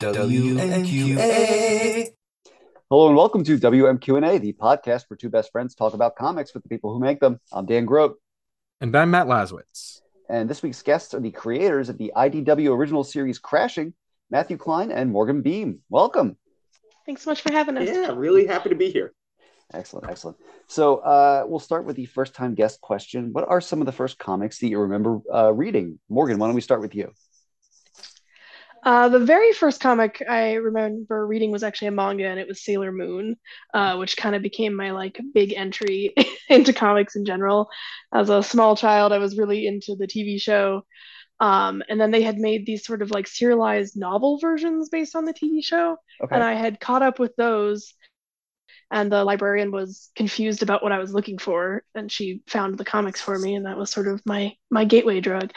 WMQA. Hello and welcome to WMQ&A, the podcast where two best friends talk about comics with the people who make them. I'm Dan Grote, And I'm Matt Laswitz. and this week's guests are the creators of the IDW original series Crashing, Matthew Klein and Morgan Beem. Welcome. Thanks so much for having us. Yeah, really happy to be here. Excellent, excellent. So uh, we'll start with the first time guest question. What are some of the first comics that you remember uh, reading? Morgan, why don't we start with you? Uh, the very first comic I remember reading was actually a manga, and it was Sailor Moon, uh, which kind of became my like big entry into comics in general. As a small child, I was really into the TV show, um, and then they had made these sort of like serialized novel versions based on the TV show, Okay. and I had caught up with those. And the librarian was confused about what I was looking for, and she found the comics for me, and that was sort of my my gateway drug.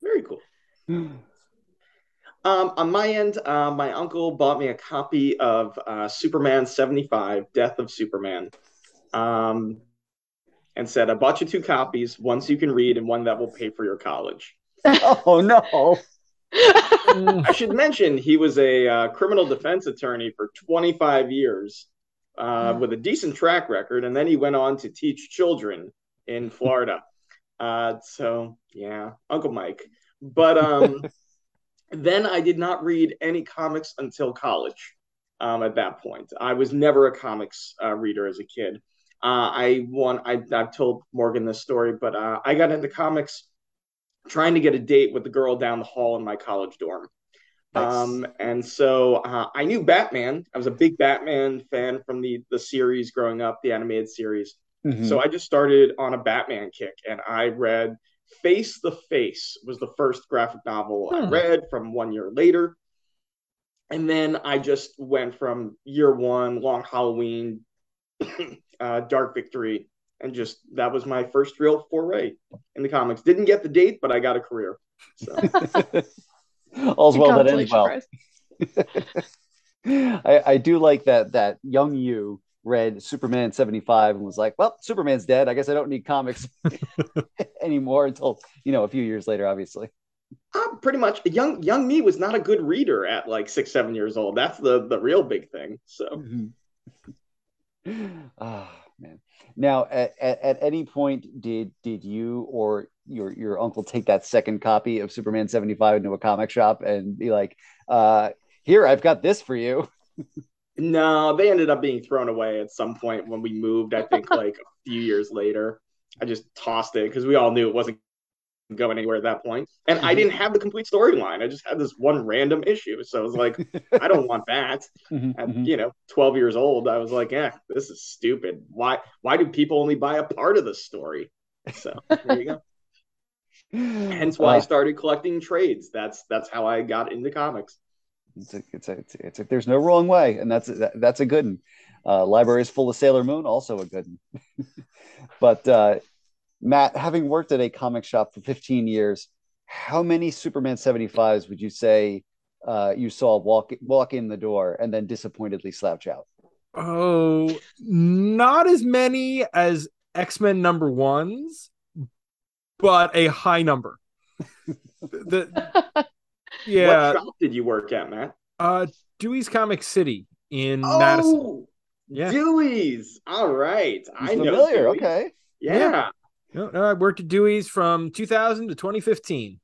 Very cool. Um, on my end, uh, my uncle bought me a copy of uh, Superman 75, Death of Superman, um, and said, I bought you two copies, one so you can read and one that will pay for your college. oh, no. I should mention he was a uh, criminal defense attorney for 25 years uh, with a decent track record, and then he went on to teach children in Florida. Uh, so, yeah, Uncle Mike. But um, then I did not read any comics until college. Um, at that point, I was never a comics uh, reader as a kid. Uh, I won. I, I've told Morgan this story, but uh, I got into comics trying to get a date with the girl down the hall in my college dorm. Nice. Um, and so uh, I knew Batman. I was a big Batman fan from the the series growing up, the animated series. Mhm. So I just started on a Batman kick, and I read Face the Face was the first graphic novel I Hmm. read from one year later, and then I just went from year one, Long Halloween, uh, Dark Victory, and just that was my first real foray in the comics. Didn't get the date, but I got a career. So All's well that ends well. I, I do like that that young you read Superman 75 and was like, well, Superman's dead. I guess I don't need comics anymore until, you know, a few years later, obviously. uh, pretty much, young young me was not a good reader at like six seven years old. That's the the real big thing. So. Ah, man. Now, at, at, at any point, did did you or your your uncle take that second copy of Superman 75 into a comic shop and be like, uh, here, I've got this for you? No, they ended up being thrown away at some point when we moved. I think like a few years later. I just tossed it because we all knew it wasn't going anywhere at that point. And I didn't have the complete storyline. I just had this one random issue. So I was like, I don't want that. Mhm, At mhm. you know, 12 years old, I was like, yeah, this is stupid. Why why do people only buy a part of the story? So there you go. Hence why I Uh, started collecting trades. That's that's how I got into comics. It's a, it's a, it's a, there's no wrong way, and that's a, that's a good one. Uh, library is full of Sailor Moon, also a good one. but uh, Matt, having worked at a comic shop for 15 years, how many Superman 75s would you say uh, you saw walk walk in the door and then disappointedly slouch out? Oh, not as many as X Men number ones, but a high number. the yeah, What shop did you work at, Matt? uh, Dewey's Comic City in Madison. Oh, Yeah, Dewey's. All right. I know. familiar. Dewey's. Okay. Yeah. no, no, I worked at Dewey's from 2000 to 2015.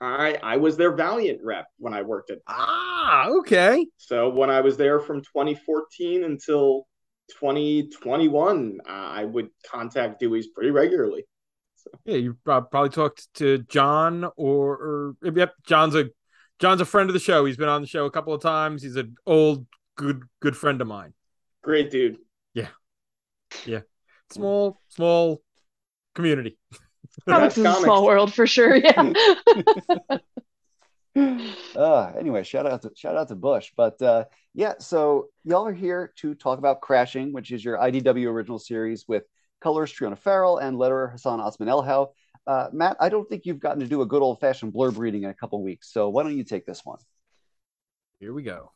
I I was their Valiant rep when I worked at. Ah, okay. So when I was there from 2014 until 2021, uh, I would contact Dewey's pretty regularly. Yeah, you probably talked to John or, or yep, John's a John's a friend of the show. He's been on the show a couple of times. He's an old good good friend of mine. Great dude. Yeah. Yeah. Small small community. comics is a small world for sure. Yeah. uh, anyway, shout out to shout out to Bush. But uh, yeah, so y'all are here to talk about Crashing, which is your IDW original series with colors Triona Farrell and letterer Hassan Otsmane-Elhaou. Uh, Matt, I don't think you've gotten to do a good old fashioned blurb reading in a couple weeks, so why don't you take this one? Here we go.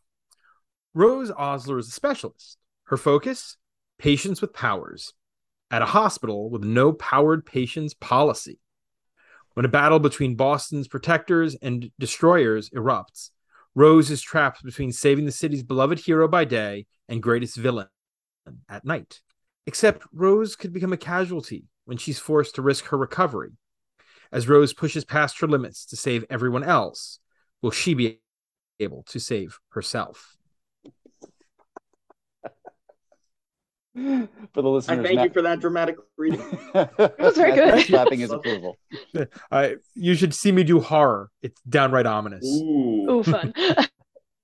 Rose Osler is a specialist. Her focus patients with powers at a hospital with no powered patients policy. When a battle between Boston's protectors and destroyers erupts, Rose is trapped between saving the city's beloved hero by day and greatest villain at night. Except Rose could become a casualty when she's forced to risk her recovery. As Rose pushes past her limits to save everyone else, will she be able to save herself? For the listeners, I thank Matt- you for that dramatic reading. it was very good. Clapping his approval. I you should see me do horror. It's downright ominous. Ooh. Ooh, fun.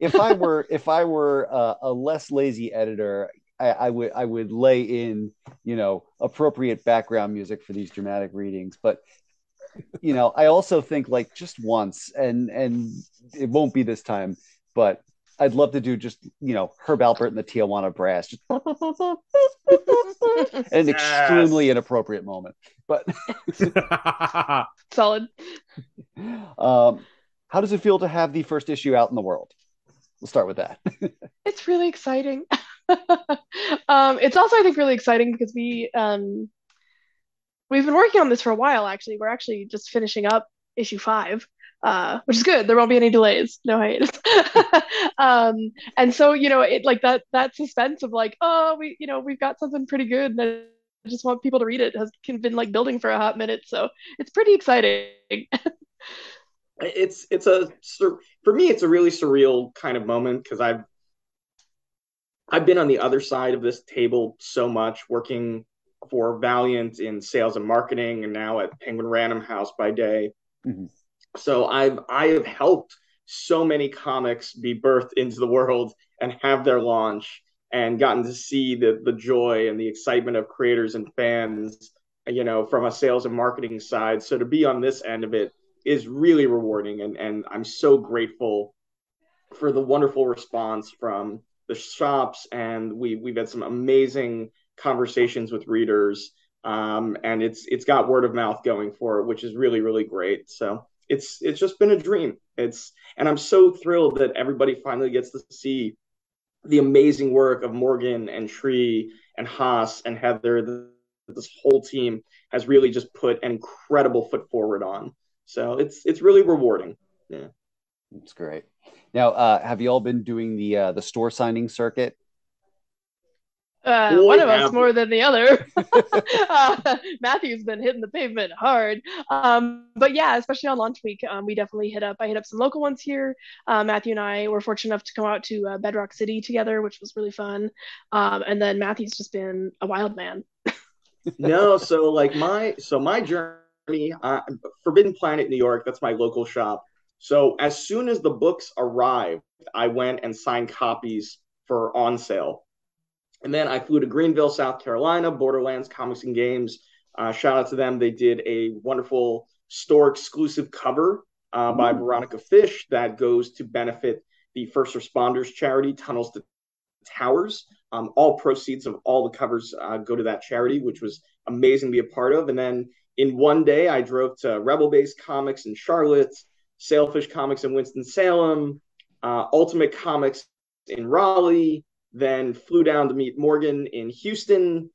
if I were if I were uh, a less lazy editor, I, I would I would lay in you know appropriate background music for these dramatic readings. But you know, I also think like just once, and and it won't be this time, but I'd love to do just you know Herb Alpert and the Tijuana Brass, just an Yes. extremely inappropriate moment. But Solid. um, how does it feel to have the first issue out in the world? We'll start with that. It's really exciting. um, it's also, I think, really exciting because we um, we've been working on this for a while. Actually, we're actually just finishing up issue five, uh, which is good. There won't be any delays, no hiatus. um, and so, you know, it like that that suspense of like, oh, we, you know, we've got something pretty good, and I just want people to read it has been like building for a hot minute. So it's pretty exciting. it's it's a for me it's a really surreal kind of moment because I've I've been on the other side of this table so much working for Valiant in sales and marketing and now at Penguin Random House by day. Mhm. So I've I have helped so many comics be birthed into the world and have their launch and gotten to see the the joy and the excitement of creators and fans you know from a sales and marketing side so to be on this end of it is really rewarding and and I'm so grateful for the wonderful response from the shops and we we've had some amazing conversations with readers um, and it's it's got word of mouth going for it which is really really great so it's it's just been a dream it's and I'm so thrilled that everybody finally gets to see the amazing work of Morgan and Tree and Haas and Heather the, this whole team has really just put an incredible foot forward on so it's it's really rewarding. Yeah. it's great. Now, uh, have you all been doing the uh, the store signing circuit? Uh, Boy, one of us more than the other. uh, Matthew's been hitting the pavement hard. Um, but yeah, especially on launch week, um, we definitely hit up. I hit up some local ones here. Uh, Matthew and I were fortunate enough to come out to uh, Bedrock City together, which was really fun. Um, and then Matthew's just been a wild man. no, so like my so my journey, uh, Forbidden Planet, New York. That's my local shop. So as soon as the books arrived, I went and signed copies for on sale, and then I flew to Greenville, South Carolina, Borderlands Comics and Games. Uh, shout out to them; they did a wonderful store exclusive cover uh, by Ooh. Veronica Fish that goes to benefit the first responders charity, Tunnels to Towers. Um, all proceeds of all the covers uh, go to that charity, which was amazing to be a part of. And then in one day, I drove to Rebel Base Comics in Charlotte, Sailfish Comics in Winston-Salem, uh, Ultimate Comics in Raleigh, then flew down to meet Morgan in Houston.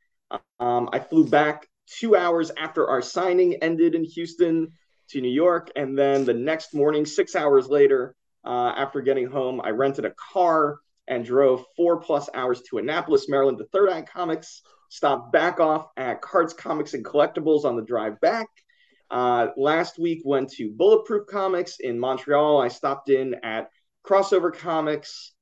Um, I flew back two hours after our signing ended in Houston to New York. And then the next morning, six hours later, uh, after getting home, I rented a car and drove four plus hours to Annapolis, Maryland to Third Eye Comics, stopped back off at Cards Comics and Collectibles on the drive back. Uh, last week went to Bulletproof Comics in Montreal. I stopped in at Crossover Comics.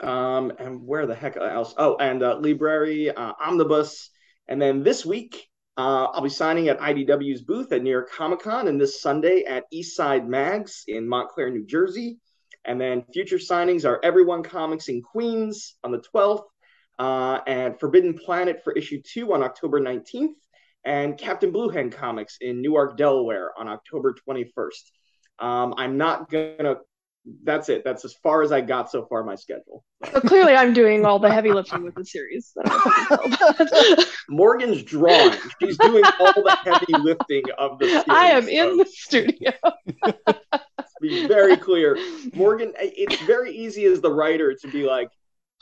Um, and where the heck else? Oh, and uh, Library, uh, Omnibus. And then this week, uh, I'll be signing at IDW's booth at New York Comic Con, and this Sunday at Eastside Mags in Montclair, New Jersey. And then future signings are Everyone Comics in Queens on the 12th, uh, and Forbidden Planet for issue two on October 19th, and Captain Blue Hen Comics in Newark, Delaware on October 21st. Um, I'm not gonna. That's it. That's as far as I got so far. My schedule. So clearly, I'm doing all the heavy lifting with the series. I don't know if you can tell, Morgan's drawing. She's doing all the heavy lifting of the. Series, I am in the studio. be very clear. Morgan, it's very easy as the writer to be like,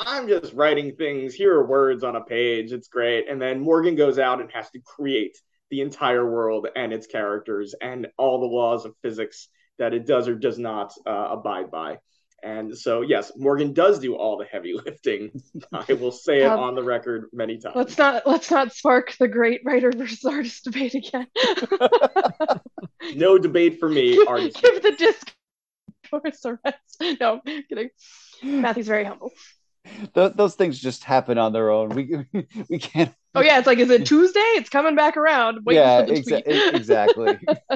I'm just writing things. Here are words on a page. It's great. And then Morgan goes out and has to create the entire world and its characters and all the laws of physics that it does or does not uh, abide by. And so, yes, Morgan does do all the heavy lifting. I will say it um, on the record many times. Let's not let's not spark the great writer versus artist debate again. no debate for me. Artist. Give the disc a rest. No, kidding. Matthew's very humble. Th- those things just happen on their own. We we can't. Oh yeah, it's like is it Tuesday? It's coming back around. Wait yeah, exa- exactly.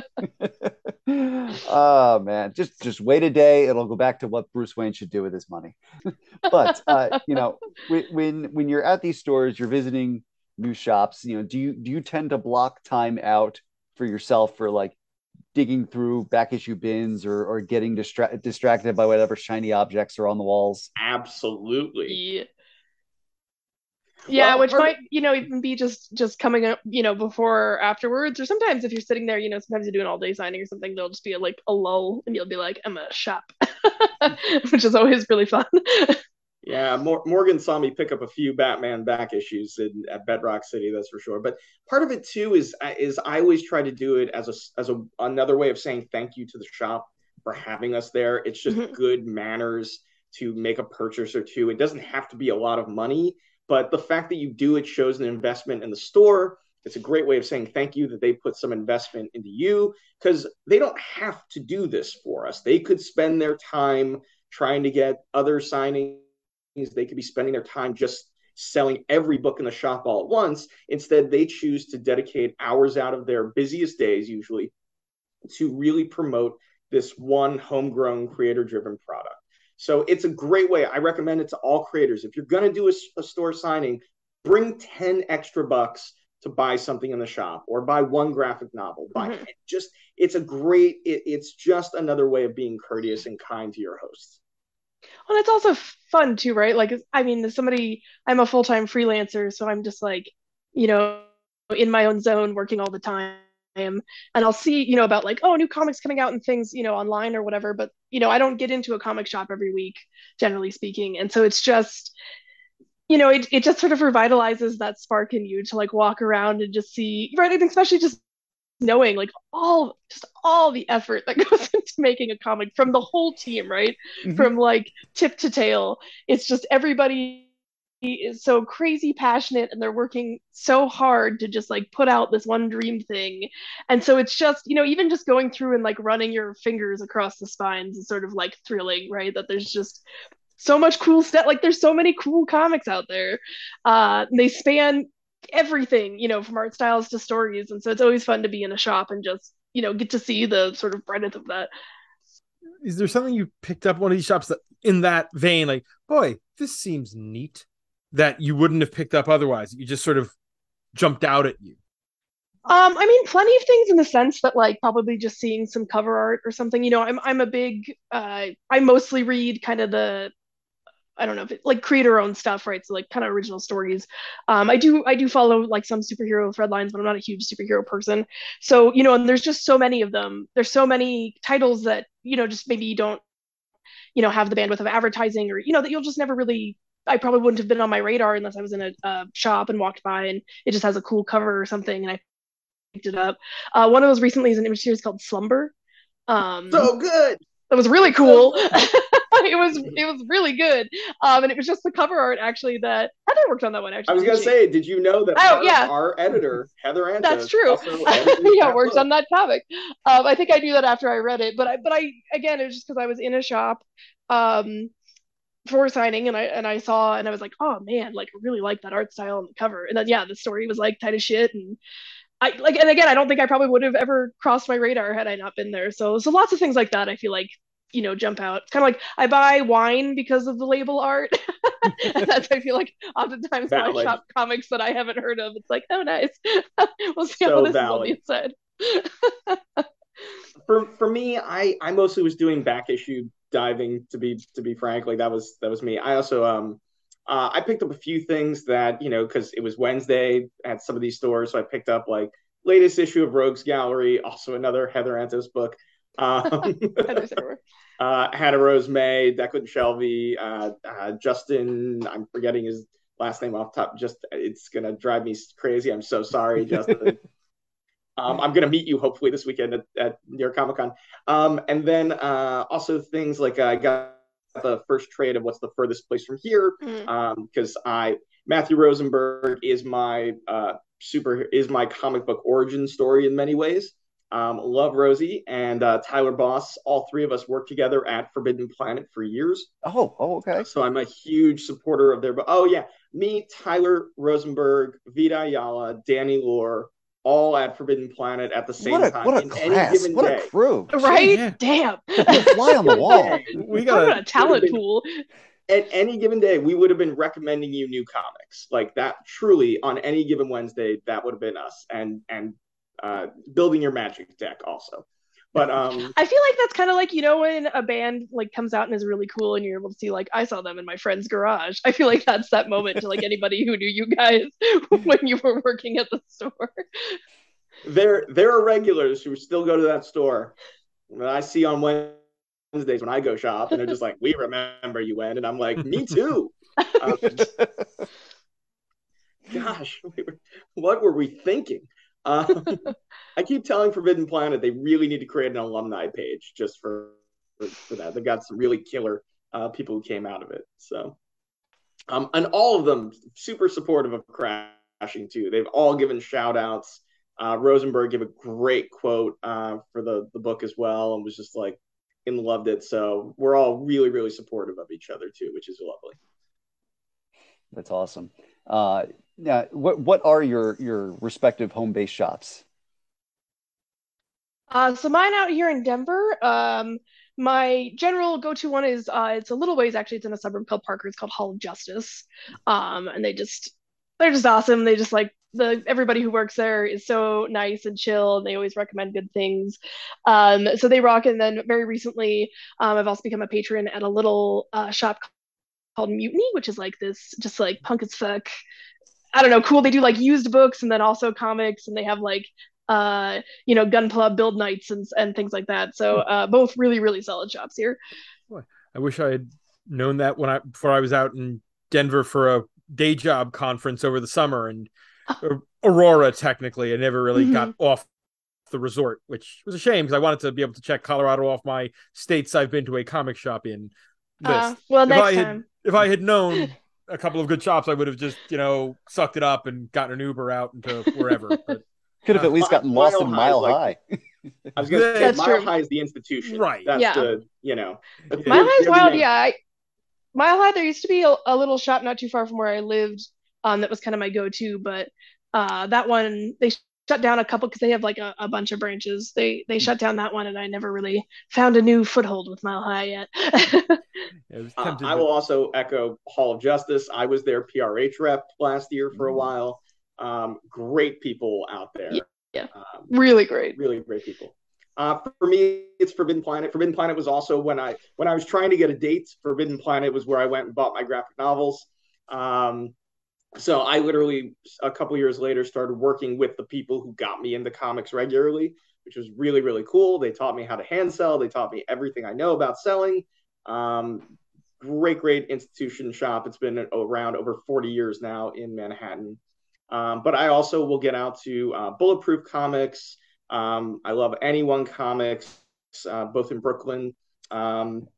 oh man, just just wait a day. It'll go back to what Bruce Wayne should do with his money. but uh, you know, when when you're at these stores, you're visiting new shops. You know, do you do you tend to block time out for yourself for like digging through back issue bins or, or getting distra- distracted by whatever shiny objects are on the walls. Absolutely. Yeah. Yeah, well, which might, you know, even be just just coming up, you know, before or afterwards. Or sometimes if you're sitting there, you know, sometimes you do an all day signing or something, there'll just be a, like a lull and you'll be like, I'm a shop, which is always really fun. Yeah, Morgan saw me pick up a few Batman back issues in, at Bedrock City, that's for sure. But part of it too is is I always try to do it as a as a another way of saying thank you to the shop for having us there. It's just mm-hmm. good manners to make a purchase or two. It doesn't have to be a lot of money, but the fact that you do it shows an investment in the store. It's a great way of saying thank you that they put some investment into you because they don't have to do this for us. They could spend their time trying to get other signings they could be spending their time just selling every book in the shop all at once. Instead, they choose to dedicate hours out of their busiest days, usually, to really promote this one homegrown creator driven product. So it's a great way. I recommend it to all creators. If you're going to do a, a, store signing, bring 10 extra bucks to buy something in the shop or buy one graphic novel. Buy mm-hmm. it. Just it's a great it, it's just another way of being courteous and kind to your hosts. Well, it's also fun too, right? Like, I mean, somebody, I'm a full time freelancer, so I'm just like, you know, in my own zone working all the time. And I'll see, you know, about like, oh, new comics coming out and things, you know, online or whatever. But, you know, I don't get into a comic shop every week, generally speaking. And so it's just, you know, it, it just sort of revitalizes that spark in you to like walk around and just see, right? And especially just knowing like all just all the effort that goes into making a comic from the whole team right? Mm-hmm. from like tip to tail. It's just everybody is so crazy passionate and they're working so hard to just like put out this one dream thing. And so it's just you know even just going through and like running your fingers across the spines is sort of like thrilling right? That there's just so much cool stuff like there's so many cool comics out there. Uh they span everything, you know, from art styles to stories. And so it's always fun to be in a shop and just, you know, get to see the sort of breadth of that. Is there something you picked up one of these shops that in that vein, like, boy, this seems neat that you wouldn't have picked up otherwise? You just sort of jumped out at you. Um, I mean, plenty of things in the sense that, like, probably just seeing some cover art or something. You know, I'm I'm a big. Uh, I mostly read kind of the I don't know if it like creator owned stuff, right? So like kind of original stories. Um, I do I do follow like some superhero thread lines, but I'm not a huge superhero person. So you know, and there's just so many of them. There's so many titles that you know just maybe you don't you know have the bandwidth of advertising or you know that you'll just never really. I probably wouldn't have been on my radar unless I was in a, a shop and walked by and it just has a cool cover or something and I picked it up. Uh, one of those recently is an image series called Slumber. Um, so good. That was really cool. it was it was really good. Um, and it was just the cover art actually that Heather worked on that one. Actually, I was gonna say, did you know that? Oh our, yeah, our editor Heather Antos That's true. yeah, worked book. on that comic. Um, I think I knew that after I read it, but I but I again it was just because I was in a shop. Um, for signing and I and I saw and I was like, oh man, like I really like that art style on the cover. And then yeah, the story was like tight as shit and I like and again I don't think I probably would have ever crossed my radar had I not been there. So so lots of things like that I feel like you know jump out. It's kind of like i buy wine because of the label art. That's i feel like oftentimes when i shop comics that i haven't heard of it's like oh nice. We'll see so how this valid. is on the inside for for me i i mostly was doing back issue diving to be to be frank. Like that was that was me. I also um uh, I picked up a few things that you know because it was Wednesday at some of these stores, so I picked up like latest issue of Rogues Gallery, also another Heather Antos book. Um, uh, Hannah Rose May, Declan Shalvey, uh, uh, Justin. I'm forgetting his last name off top. Just it's gonna drive me crazy. I'm so sorry, Justin. um, I'm gonna meet you hopefully this weekend at, at New York Comic Con. Um, and then uh, also things like uh, I got the first trade of what's the furthest place from here because I Matthew Rosenberg is my uh, super is my comic book origin story in many ways. Um, love Rosie and uh, Tyler Boss. All three of us worked together at Forbidden Planet for years, Oh, oh, okay. so I'm a huge supporter of their. But oh yeah, me, Tyler Rosenberg, Vita Ayala, Danny Lore, all at Forbidden Planet at the same What a time what a in class! any given What day. a crew! Right? Yeah. Damn. Fly on the wall. We Talk about got a talent been- pool. at any given day, we would have been recommending you new comics like that. Truly, on any given Wednesday, that would have been us, and and uh, building your magic deck also. But um, I feel like that's kind of like you know when a band like comes out and is really cool and you're able to see like I saw them in my friend's garage. I feel like that's that moment to like anybody who knew you guys when you were working at the store. there there are regulars who still go to that store that I see on Wednesdays when I go shop, and they're just like, "We remember you when," and I'm like, "Me too." Um, gosh, we were, what were we thinking? Um, I keep telling Forbidden Planet they really need to create an alumni page just for for, for that. They've got some really killer uh, people who came out of it. So, um, and all of them super supportive of crashing too. They've all given shout outs. Uh, Rosenberg gave a great quote uh, for the the book as well, and was just like, and loved it. So we're all really really supportive of each other too, which is lovely. That's awesome. Uh, yeah, what what are your your respective home base shops? Uh, so mine out here in Denver. Um, my general go-to one is uh, it's a little ways actually. It's in a suburb called Parker. It's called Hall of Justice. Um, and they just they're just awesome. They just like the everybody who works there is so nice and chill, and they always recommend good things. Um, so they rock. And then very recently, um, I've also become a patron at a little uh, shop called Mutiny, which is like this just like punk as fuck. I don't know, cool. They do like used books and then also comics, and they have like uh you know gunpla build nights and and things like that. So uh both really really solid shops here. I wish I had known that when I before I was out in Denver for a day job conference over the summer and or Aurora technically. I never really got off the resort which was a shame because I wanted to be able to check Colorado off my states I've been to a comic shop in list. uh, well If next I had- time. if I had known a couple of good shops I would have just you know sucked it up and gotten an Uber out into wherever but Could have at least gotten lost in Mile Mile High High. is I was gonna say That's Mile true. High is the institution, Right. That's Yeah. the you know. Mile High's They're wild, main- yeah. I, Mile High, there used to be a, a little shop not too far from where I lived. Um, that was kind of my go-to, but uh, that one they shut down a couple because they have like a, a bunch of branches. They they shut down that one, and I never really found a new foothold with Mile High yet. I Uh, I will also echo Hall of Justice. I was their PRH rep last year for a Mm. while. Um, great people out there. Yeah, yeah. Um, really great. really great people. Uh, for me, it's Forbidden Planet. Forbidden Planet was also when I when I was trying to get a date. Forbidden Planet was where I went and bought my graphic novels. Um, so I literally a couple years later started working with the people who got me into comics regularly, which was really really cool. They taught me how to hand sell. They taught me everything I know about selling. Um, great great institution shop. It's been around over 40 years now in Manhattan. Um, but I also will get out to uh, Bulletproof Comics. Um, I love Anyone Comics, uh, both in Brooklyn. Um,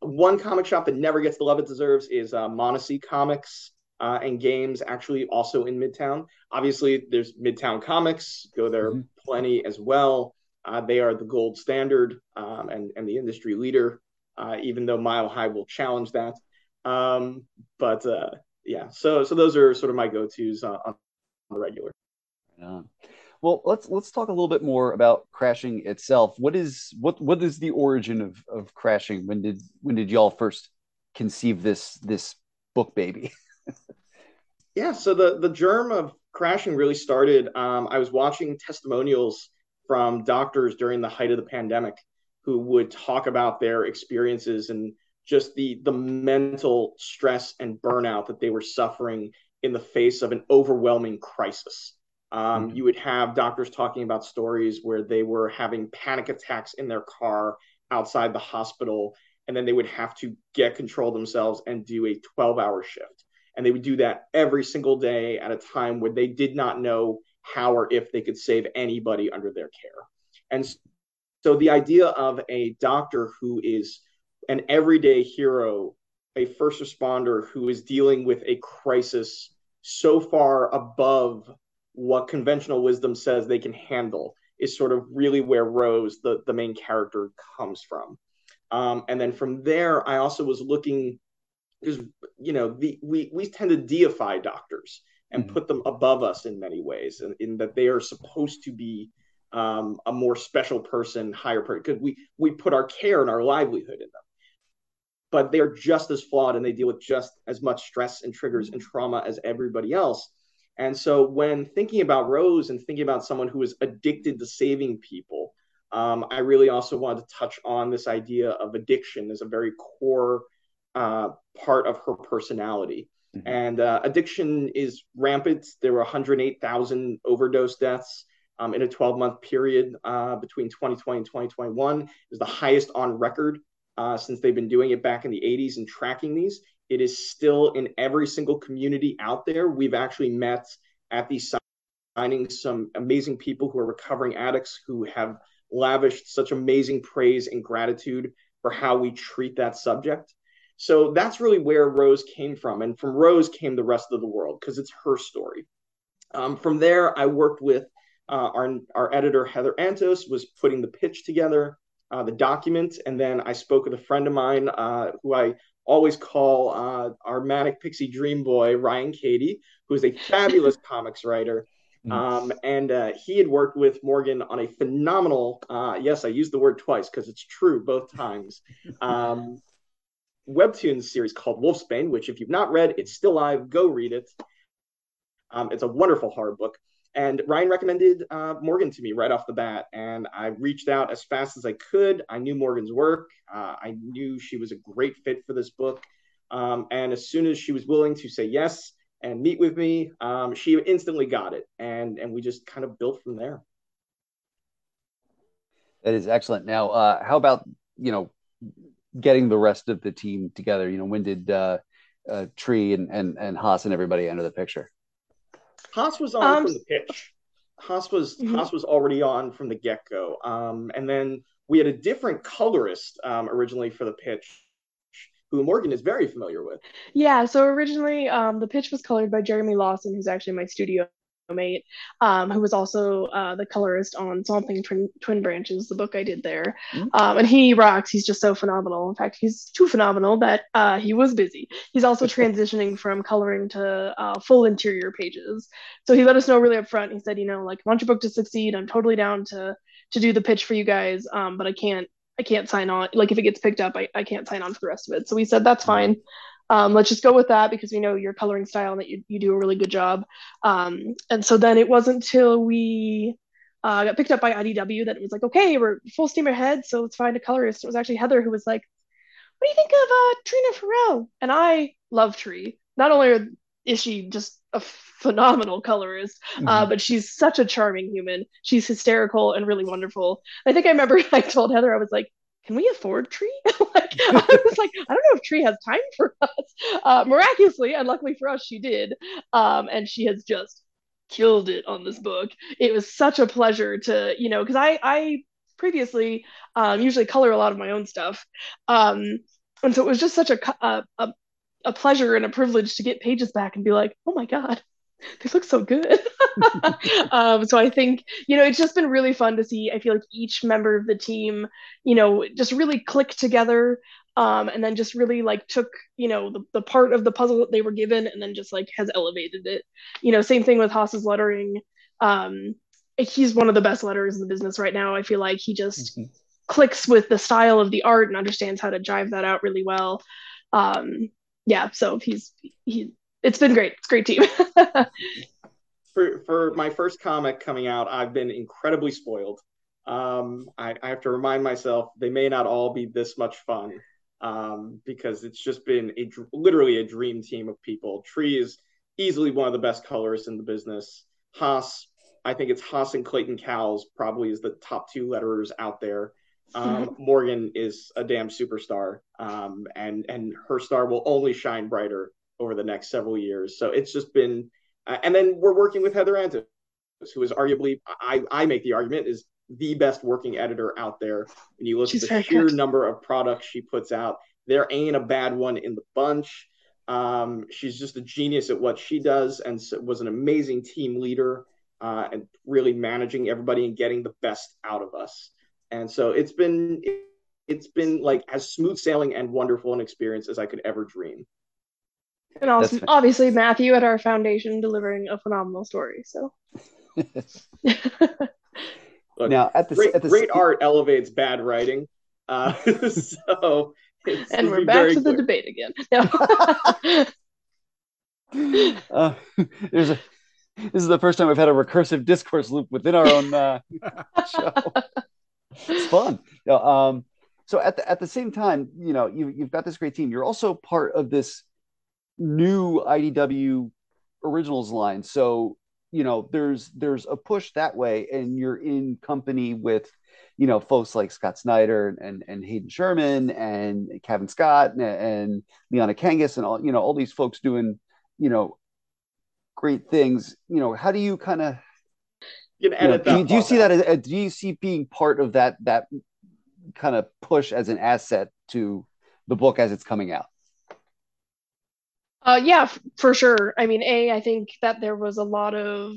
one comic shop that never gets the love it deserves is uh, Monacy Comics uh, and Games, actually also in Midtown. Obviously, there's Midtown Comics, go there Mhm. plenty as well. Uh, they are the gold standard um, and, and the industry leader, uh, even though Mile High will challenge that. Um, but uh, yeah, so so those are sort of my go tos uh, on the regular. Yeah. Well, let's let's talk a little bit more about crashing itself. What is what what is the origin of of crashing? When did when did y'all first conceive this this book baby? Yeah, so the the germ of crashing really started. Um, I was watching testimonials from doctors during the height of the pandemic who would talk about their experiences and just the the mental stress and burnout that they were suffering in the face of an overwhelming crisis. Um, Mhm. You would have doctors talking about stories where they were having panic attacks in their car outside the hospital, and then they would have to get control themselves and do a 12 hour shift. And they would do that every single day at a time where they did not know how or if they could save anybody under their care. And so the idea of a doctor who is an everyday hero, a first responder who is dealing with a crisis so far above what conventional wisdom says they can handle is sort of really where Rose, the, the main character, comes from. Um, and then from there, I also was looking because you know the, we we tend to deify doctors and mm-hmm. put them above us in many ways, in, in that they are supposed to be um, a more special person, higher person. Because we we put our care and our livelihood in them, but they're just as flawed and they deal with just as much stress and triggers and trauma as everybody else. And so, when thinking about Rose and thinking about someone who is addicted to saving people, um, I really also wanted to touch on this idea of addiction as a very core uh, part of her personality. Mm-hmm. And uh, addiction is rampant. There were 108,000 overdose deaths um, in a 12 month period uh, between 2020 and 2021. It was the highest on record uh, since they've been doing it back in the 80s and tracking these. It is still in every single community out there. We've actually met at these signings some amazing people who are recovering addicts who have lavished such amazing praise and gratitude for how we treat that subject. So that's really where Rose came from. And from Rose came the rest of the world because it's her story. Um, from there, I worked with uh, our, our editor, Heather Antos, was putting the pitch together, uh, the document. And then I spoke with a friend of mine uh, who I always call uh, our manic pixie dream boy, Ryan Cady, who is a fabulous comics writer. Um, and uh, he had worked with Morgan on a phenomenal, uh, yes, I used the word twice because it's true both times, um, webtoon series called Wolfsbane, which if you've not read, it's still live. Go read it. Um, it's a wonderful horror book. And Ryan recommended uh, Morgan to me right off the bat. And I reached out as fast as I could. I knew Morgan's work. Uh, I knew she was a great fit for this book. Um, and as soon as she was willing to say yes, and meet with me. Um, she instantly got it, and and we just kind of built from there. That is excellent. Now, uh, how about you know getting the rest of the team together? You know, when did uh, uh, Tree and and and Haas and everybody enter the picture? Haas was on um, from the pitch. Haas was mm-hmm. Haas was already on from the get go, um, and then we had a different colorist um, originally for the pitch who Morgan is very familiar with. Yeah, so originally um, the pitch was colored by Jeremy Lawson, who's actually my studio mate, um, who was also uh, the colorist on Swamp Thing Twin, Twin Branches, the book I did there. Mm-hmm. Um, and he rocks. He's just so phenomenal. In fact, he's too phenomenal that uh, he was busy. He's also transitioning from coloring to uh, full interior pages. So he let us know really up front. He said, you know, like, want your book to succeed. I'm totally down to to do the pitch for you guys, um, but I can't I can't sign on. Like if it gets picked up, I, I can't sign on for the rest of it. So we said that's fine. Um, let's just go with that because we know your coloring style and that you, you do a really good job. Um, and so then it wasn't until we uh, got picked up by IDW that it was like, okay, we're full steam ahead. So let's find a colorist. It was actually Heather who was like, what do you think of uh, Triona Farrell? And I love Tree. Not only is she just a phenomenal colorist, uh, mm-hmm. uh, but she's such a charming human. She's hysterical and really wonderful. I think I remember I told Heather, I was like, can we afford Tree? like, I was like, I don't know if Tree has time for us. Uh, miraculously, and luckily for us, she did. Um, and she has just killed it on this book. It was such a pleasure to, you know, because I, I previously um, usually color a lot of my own stuff. Um, and so it was just such a, a, a, a pleasure and a privilege to get pages back and be like, oh my God, they look so good. um, so I think, you know, it's just been really fun to see. I feel like each member of the team, you know, just really click together um, and then just really like took, you know, the, the part of the puzzle that they were given and then just like has elevated it. You know, same thing with Haas's lettering. Um, he's one of the best letterers in the business right now. I feel like he just mm-hmm. clicks with the style of the art and understands how to drive that out really well. Um, yeah, so he's he it's been great. It's great team. for for my first comic coming out, I've been incredibly spoiled. Um, I, I, have to remind myself they may not all be this much fun um, because it's just been a literally a dream team of people. Tree is easily one of the best colorists in the business. Haas, I think it's Haas and Clayton Cowles probably is the top two letterers out there. Um, Morgan is a damn superstar, um, and and her star will only shine brighter over the next several years. So it's just been, uh, and then we're working with Heather Antos, who is arguably, I, I make the argument, is the best working editor out there. When you look She's at the sheer good. number of products she puts out, there ain't a bad one in the bunch. Um, she's just a genius at what she does and was an amazing team leader uh, and really managing everybody and getting the best out of us. And so it's been it's been like as smooth sailing and wonderful an experience as I could ever dream. And also, That's fa- obviously, Matthew at our foundation delivering a phenomenal story. So, Look, now at the great, at the great art elevates bad writing. Uh, so it's, and we're back very to the debate again. No. uh, there's a this is the first time we've had a recursive discourse loop within our own uh, show. It's fun. Yeah, um, so at the at the same time, you know, you you've got this great team. You're also part of this new IDW originals line. So you know, there's there's a push that way, and you're in company with you know folks like Scott Snyder and and Hayden Sherman and Kevin Scott and, and Liana Kangas and all you know all these folks doing you know great things. You know, how do you kind of You know, do, you, do you see that as uh, do you see being part of that that kind of push as an asset to the book as it's coming out? Uh, yeah, f- for sure. I mean, A, I think that there was a lot of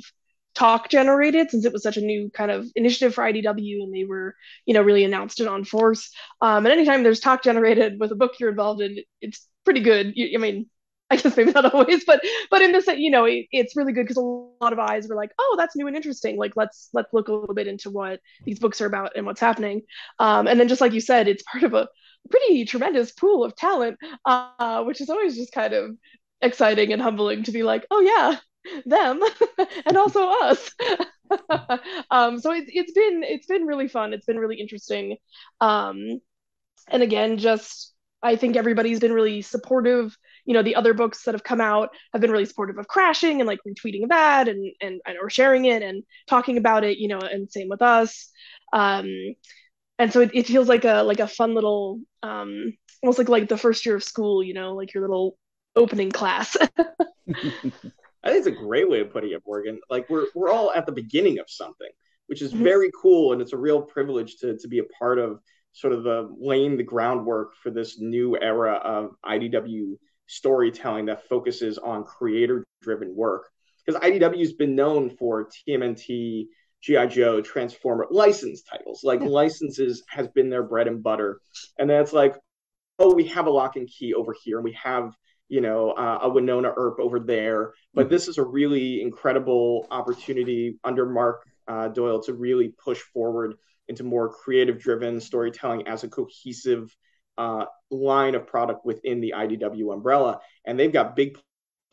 talk generated since it was such a new kind of initiative for IDW and they were, you know, really announced it on force. Um, and anytime there's talk generated with a book you're involved in, it's pretty good. You, I mean, I guess maybe not always, but but in this, you know, it, it's really good because a lot of eyes were like, oh, that's new and interesting. Like let's let's look a little bit into what these books are about and what's happening. Um, and then just like you said, it's part of a pretty tremendous pool of talent, uh, which is always just kind of exciting and humbling to be like, oh yeah, them and also us. um, so it's it's been it's been really fun. It's been really interesting. Um, and again, just I think everybody's been really supportive. You know, the other books that have come out have been really supportive of crashing and like retweeting that and and or sharing it and talking about it. You know, and same with us. Um, and so it, it feels like a like a fun little um almost like like the first year of school. You know, like your little opening class. I think it's a great way of putting it, Morgan. Like we're we're all at the beginning of something, which is Mhm. very cool, and it's a real privilege to to be a part of sort of the laying the groundwork for this new era of IDW storytelling that focuses on creator driven work. Because IDW's been known for TMNT, GI Joe, Transformer license titles. Like licenses has been their bread and butter, and then it's like, oh, we have a Locke and Key over here, and we have you know, uh, a Wynonna Earp over there. But this is a really incredible opportunity under Mark uh, Doyle to really push forward into more creative driven storytelling as a cohesive uh, line of product within the IDW umbrella. And they've got big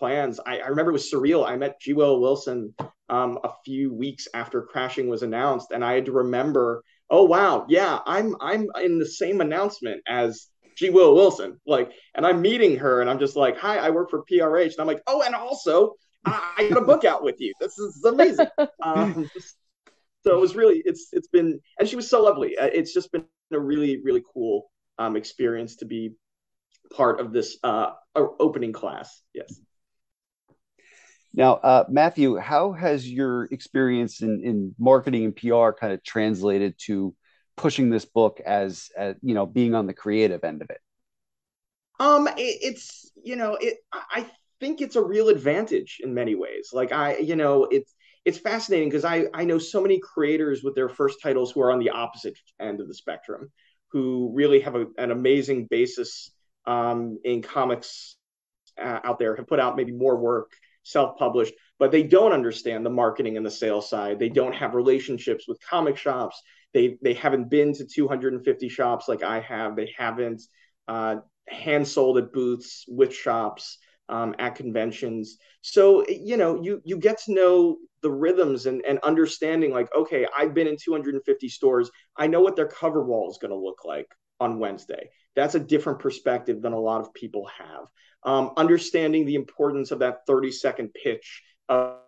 plans. I, I remember it was surreal. I met G. Willow Wilson um, a few weeks after Crashing was announced, and I had to remember, oh wow, yeah, I'm I'm in the same announcement as G. Willow Wilson. Like, and I'm meeting her, and I'm just like, hi, I work for PRH, and I'm like, oh, and also I, I got a book out with you. This is amazing. Um, so it was really, it's it's been, and she was so lovely. Uh, It's just been a really really cool um, experience to be part of this uh, opening class. Yes. Now, uh, Matthew, how has your experience in, in marketing and PR kind of translated to pushing this book as, as you know being on the creative end of it? Um, it, it's you know, it. I think it's a real advantage in many ways. Like I, you know, it's it's fascinating because I I know so many creators with their first titles who are on the opposite end of the spectrum, who really have a, an amazing basis um, in comics uh, out there, have put out maybe more work self-published, but they don't understand the marketing and the sales side. They don't have relationships with comic shops. They they haven't been to 250 shops like I have. They haven't uh, hand sold at booths with shops um, at conventions. So you know you you get to know the rhythms and, and understanding like okay I've been in 250 stores. I know what their cover wall is going to look like on Wednesday. That's a different perspective than a lot of people have. Um, understanding the importance of that 30 second pitch of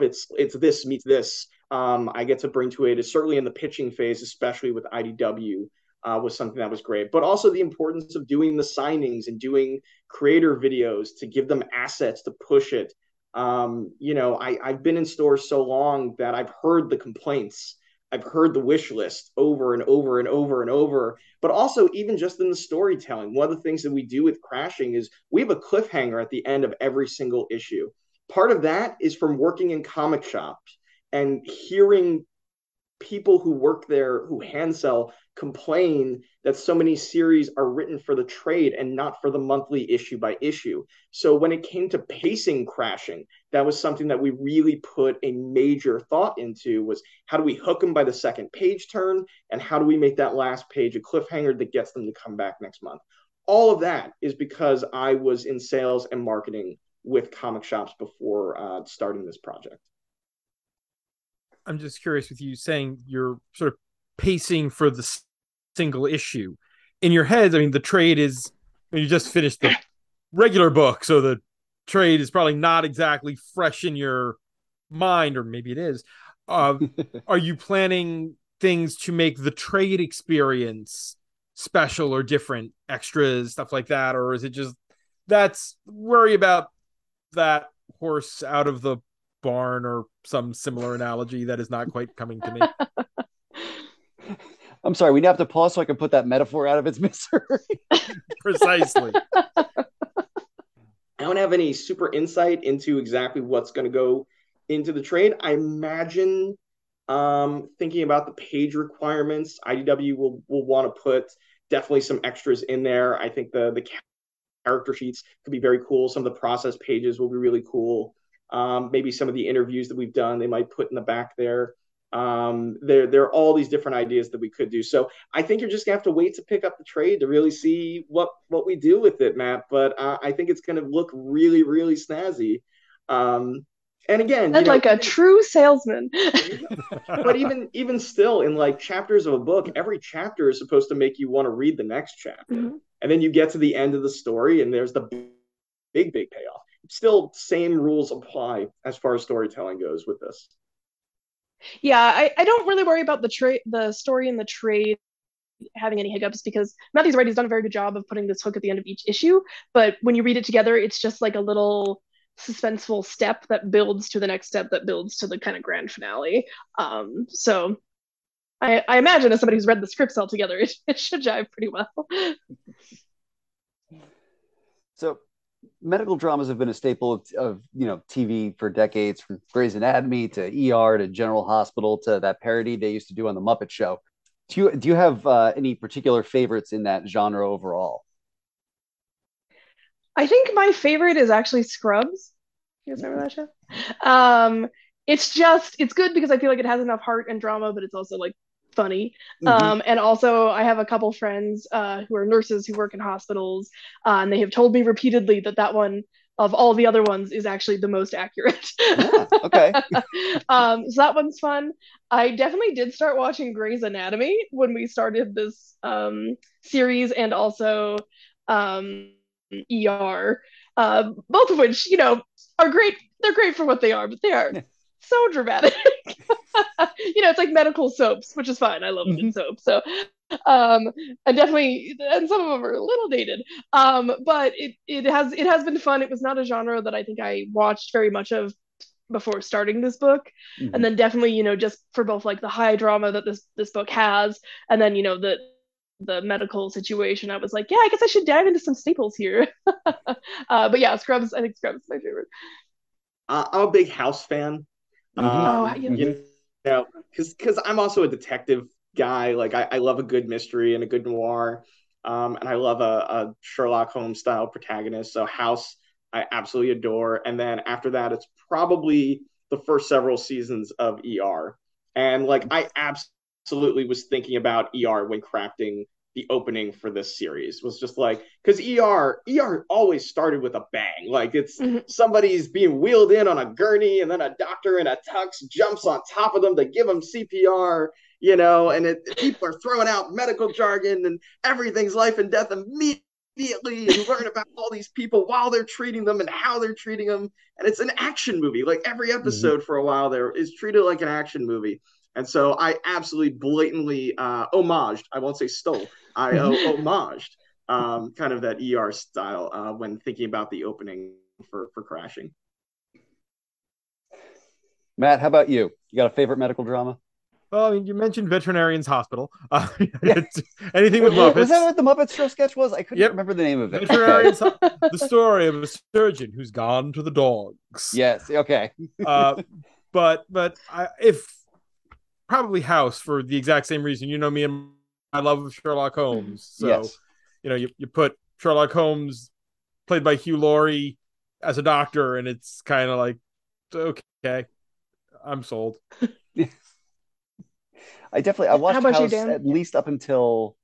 it's it's this meets this. Um, I get to bring to it is certainly in the pitching phase, especially with IDW, uh, was something that was great. But also the importance of doing the signings and doing creator videos to give them assets to push it. Um, you know, I, I've been in stores so long that I've heard the complaints I've heard the wish list over and over and over and over. But also, even just in the storytelling, one of the things that we do with Crashing is we have a cliffhanger at the end of every single issue. Part of that is from working in comic shops and hearing people who work there who hand sell complain that so many series are written for the trade and not for the monthly issue by issue. So when it came to pacing crashing, that was something that we really put a major thought into was how do we hook them by the second page turn and how do we make that last page a cliffhanger that gets them to come back next month. All of that is because I was in sales and marketing with comic shops before uh, starting this project. I'm just curious with you saying you're sort of pacing for the single issue. In your head, I mean, the trade is you just finished the regular book, so the trade is probably not exactly fresh in your mind, or maybe it is. Uh, are you planning things to make the trade experience special or different, extras, stuff like that, or is it just that's worry about that horse out of the barn or some similar analogy that is not quite coming to me. I'm sorry, we have to pause so I can put that metaphor out of its misery. Precisely. I don't have any super insight into exactly what's going to go into the trade. I imagine um, thinking about the page requirements, IDW will will want to put definitely some extras in there. I think the the character sheets could be very cool. Some of the process pages will be really cool. Um, maybe some of the interviews that we've done, they might put in the back there. Um, there, there are all these different ideas that we could do. So I think you're just gonna have to wait to pick up the trade to really see what what we do with it, Matt. But uh, I think it's gonna look really, really snazzy. Um, and again, like a true salesman. but even even still, in like chapters of a book, every chapter is supposed to make you want to read the next chapter, mm-hmm. and then you get to the end of the story, and there's the big, big payoff still same rules apply as far as storytelling goes with this. Yeah, I, I don't really worry about the trade the story and the trade having any hiccups because Matthew's right, he's done a very good job of putting this hook at the end of each issue. But when you read it together, it's just like a little suspenseful step that builds to the next step that builds to the kind of grand finale. Um, so I, I imagine as somebody who's read the scripts all together, it, it should jive pretty well. so medical dramas have been a staple of, of, you know TV for decades, from Grey's Anatomy to ER to General Hospital to that parody they used to do on the Muppet Show. Do you do you have uh, any particular favorites in that genre overall? I think my favorite is actually Scrubs. You guys remember that show? Um, it's just it's good because I feel like it has enough heart and drama, but it's also like funny. Mm-hmm. Um, and also, I have a couple friends uh, who are nurses who work in hospitals, uh, and they have told me repeatedly that that one of all the other ones is actually the most accurate. yeah, okay. um, so that one's fun. I definitely did start watching Grey's Anatomy when we started this um, series, and also um, ER. Uh, both of which, you know, are great. They're great for what they are, but they are so dramatic. you know, it's like medical soaps, which is fine. I love mm-hmm. good soap. So, um, and definitely, and some of them are a little dated. Um, but it it has it has been fun. It was not a genre that I think I watched very much of before starting this book mm-hmm. and then definitely you know just for both like the high drama that this this book has and then you know the the medical situation i was like yeah i guess i should dive into some staples here uh, but yeah scrubs i think scrubs is my favorite uh, i'm a big house fan mm-hmm. um, oh, you know, because because I'm also a detective guy. Like I, I love a good mystery and a good noir, um, and I love a, a Sherlock Holmes style protagonist. So House, I absolutely adore. And then after that, it's probably the first several seasons of ER. And like I absolutely was thinking about ER when crafting the opening for this series was just like because ER ER always started with a bang. Like it's mm-hmm. somebody's being wheeled in on a gurney, and then a doctor in a tux jumps on top of them to give them CPR. You know, and it, people are throwing out medical jargon, and everything's life and death immediately. And learn about all these people while they're treating them and how they're treating them. And it's an action movie. Like every mm-hmm. episode mm-hmm. for a while there is treated like an action movie. And so I absolutely blatantly uh, homaged, I won't say stole, I uh, homaged um, kind of that ER style uh, when thinking about the opening for, for Crashing. Matt, how about you? You got a favorite medical drama? Well, I mean, you mentioned Veterinarians Hospital. Uh, anything with Muppets. Was that what the Muppet Show sketch was? I couldn't Yep. remember the name of it. Veterinarians, the story of a surgeon who's gone to the dogs. yes. Okay. Uh, but but I, if probably House for the exact same reason. You know me and my love of Sherlock mm-hmm. Holmes. So yes. you know you, you put Sherlock Holmes played by Hugh Laurie as a doctor, and it's kind of like okay, I'm sold. I definitely I watched How about you, House at least up until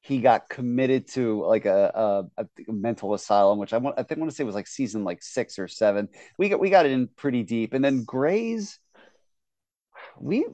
he got committed to like a, a, a mental asylum, which I want I think I want to say was like season like six or seven. We got we got it in pretty deep, and then Grey's We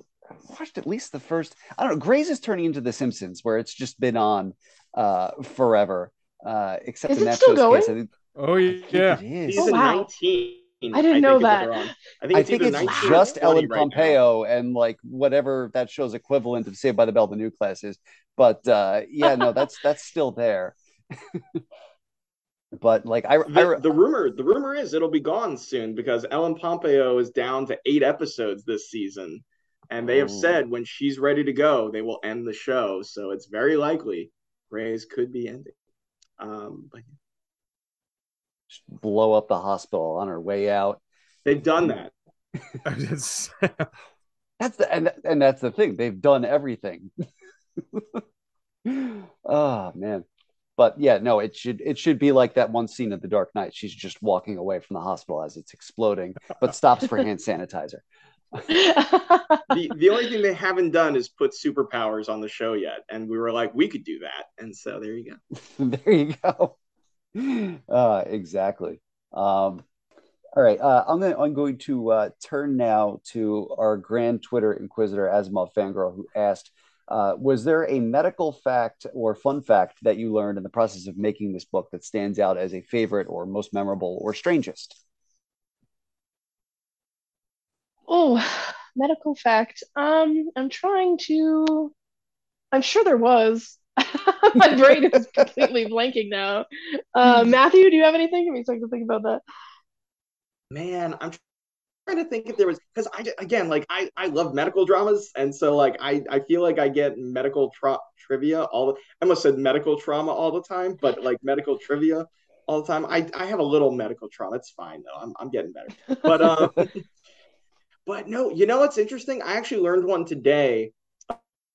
watched at least the first. I don't know. Grey's is turning into The Simpsons, where it's just been on uh, forever. Uh, except Is in it that still show's case. I think, Oh I think yeah, it is. Season Oh, wow. 19. I didn't know think, that. I think I it's, think either it's 19 just 20 Ellen right now. Pompeo and like whatever that show's equivalent of Saved by the Bell, the new class is. But uh, yeah, no, that's that's still there. but like I, I The, the rumor, the rumor is it'll be gone soon because Ellen Pompeo is down to eight episodes this season, and they have Ooh. said when she's ready to go, they will end the show. So it's very likely Grey's could be ending. Um, but blow up the hospital on her way out. they've done that. That's the and and that's the thing. They've done everything. oh man. But yeah, no, it should it should be like that one scene of The Dark Knight. She's just walking away from the hospital as it's exploding, but stops for hand sanitizer. the the only thing they haven't done is put superpowers on the show yet, and we were like, we could do that, and so there you go. there you go. Uh, exactly. Um, all right. Uh, I'm going. I'm going to uh, turn now to our grand Twitter inquisitor Asimov fangirl, who asked, uh, "Was there a medical fact or fun fact that you learned in the process of making this book that stands out as a favorite or most memorable or strangest?" Oh, medical fact. Um, I'm trying to. I'm sure there was. My brain is completely blanking now. Uh, Matthew, do you have anything? Give me a second to think about that. Man, I'm trying to think if there was because I again like I I love medical dramas, and so like I I feel like I get medical tra- trivia all the. I almost said medical trauma all the time, but like medical trivia all the time. I I have a little medical trauma. It's fine though. I'm I'm getting better. But um, but no, you know what's interesting? I actually learned one today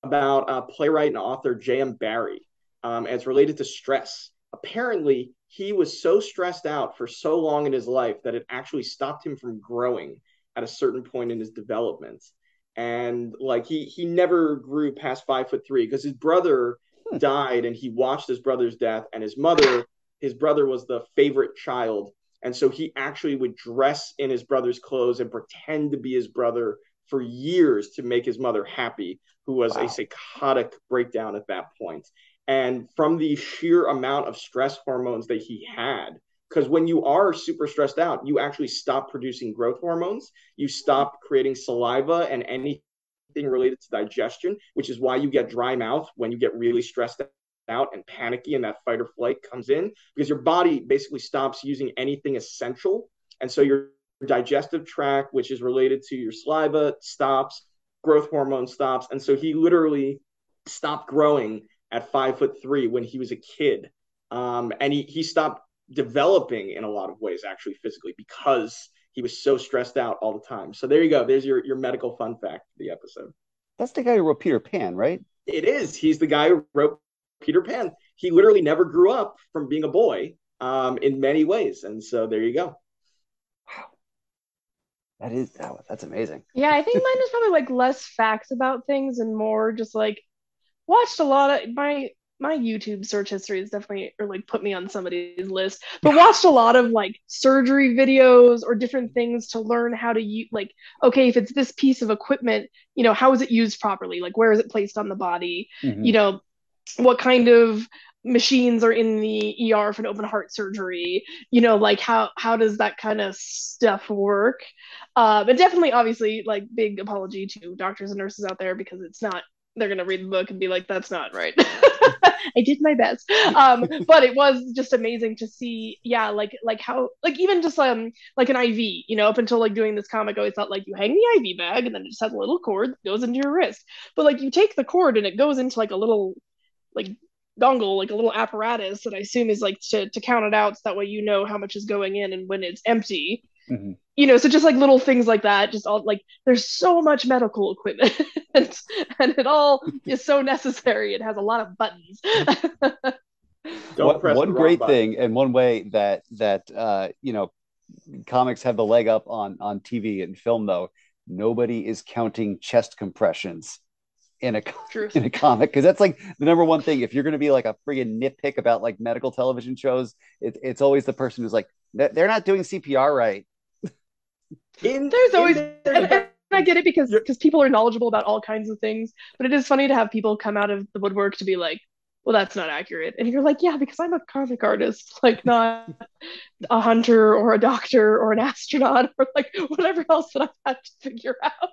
about uh, playwright and author J.M. Barrie. Um, and it's related to stress. Apparently, he was so stressed out for so long in his life that it actually stopped him from growing at a certain point in his development. And like he he never grew past five foot three because his brother Hmm. died and he watched his brother's death and his mother his brother was the favorite child and so he actually would dress in his brother's clothes and pretend to be his brother for years to make his mother happy who was Wow. a psychotic breakdown at that point. and from the sheer amount of stress hormones that he had because when you are super stressed out you actually stop producing growth hormones you stop creating saliva and anything related to digestion which is why you get dry mouth when you get really stressed out and panicky and that fight or flight comes in because your body basically stops using anything essential. And so your digestive tract which is related to your saliva stops growth hormone stops. And so he literally stopped growing at five foot three when he was a kid. Um, and he, he stopped developing in a lot of ways actually physically because he was so stressed out all the time. So there you go. There's your, your medical fun fact for the episode. That's the guy who wrote Peter Pan, right? it is. He's the guy who wrote peter pan he literally never grew up from being a boy um, in many ways and so there you go That is. Oh, that's amazing. Yeah, I think mine is probably like less facts about things and more just like watched a lot of my my YouTube search history is definitely or like put me on somebody's list, but watched a lot of like surgery videos or different things to learn how to use like okay, if it's this piece of equipment, you know, how is it used properly? Like where is it placed on the body? Mhm. You know, what kind of machines are in the ER for an open heart surgery? You know, like how how does that kind of stuff work? Uh, but definitely, obviously, like big apology to doctors and nurses out there because it's not they're gonna read the book and be like, "That's not right." I did my best, um, but it was just amazing to see. Yeah, like like how like even just um like an IV. You know, up until like doing this comic, I always thought like you hang the IV bag and then it just has a little cord that goes into your wrist. But like you take the cord and it goes into like a little like dongle, like a little apparatus that I assume is like to to count it out, so that way you know how much is going in and when it's empty. Mm-hmm. You know, so just like little things like that, just all like there's so much medical equipment and, and it all is so necessary. It has a lot of buttons. one, one great button. thing and one way that that uh, you know comics have the leg up on on TV and film though nobody is counting chest compressions in a Truth. in a comic because that's like the number one thing. If you're going to be like a friggin' nitpick about like medical television shows, it, it's always the person who's like they're not doing CPR right. In, There's always. In and, and I get it because because people are knowledgeable about all kinds of things, but it is funny to have people come out of the woodwork to be like, well, that's not accurate. And you're like, yeah, because I'm a comic artist, like not a hunter or a doctor or an astronaut or like whatever else that I've had to figure out.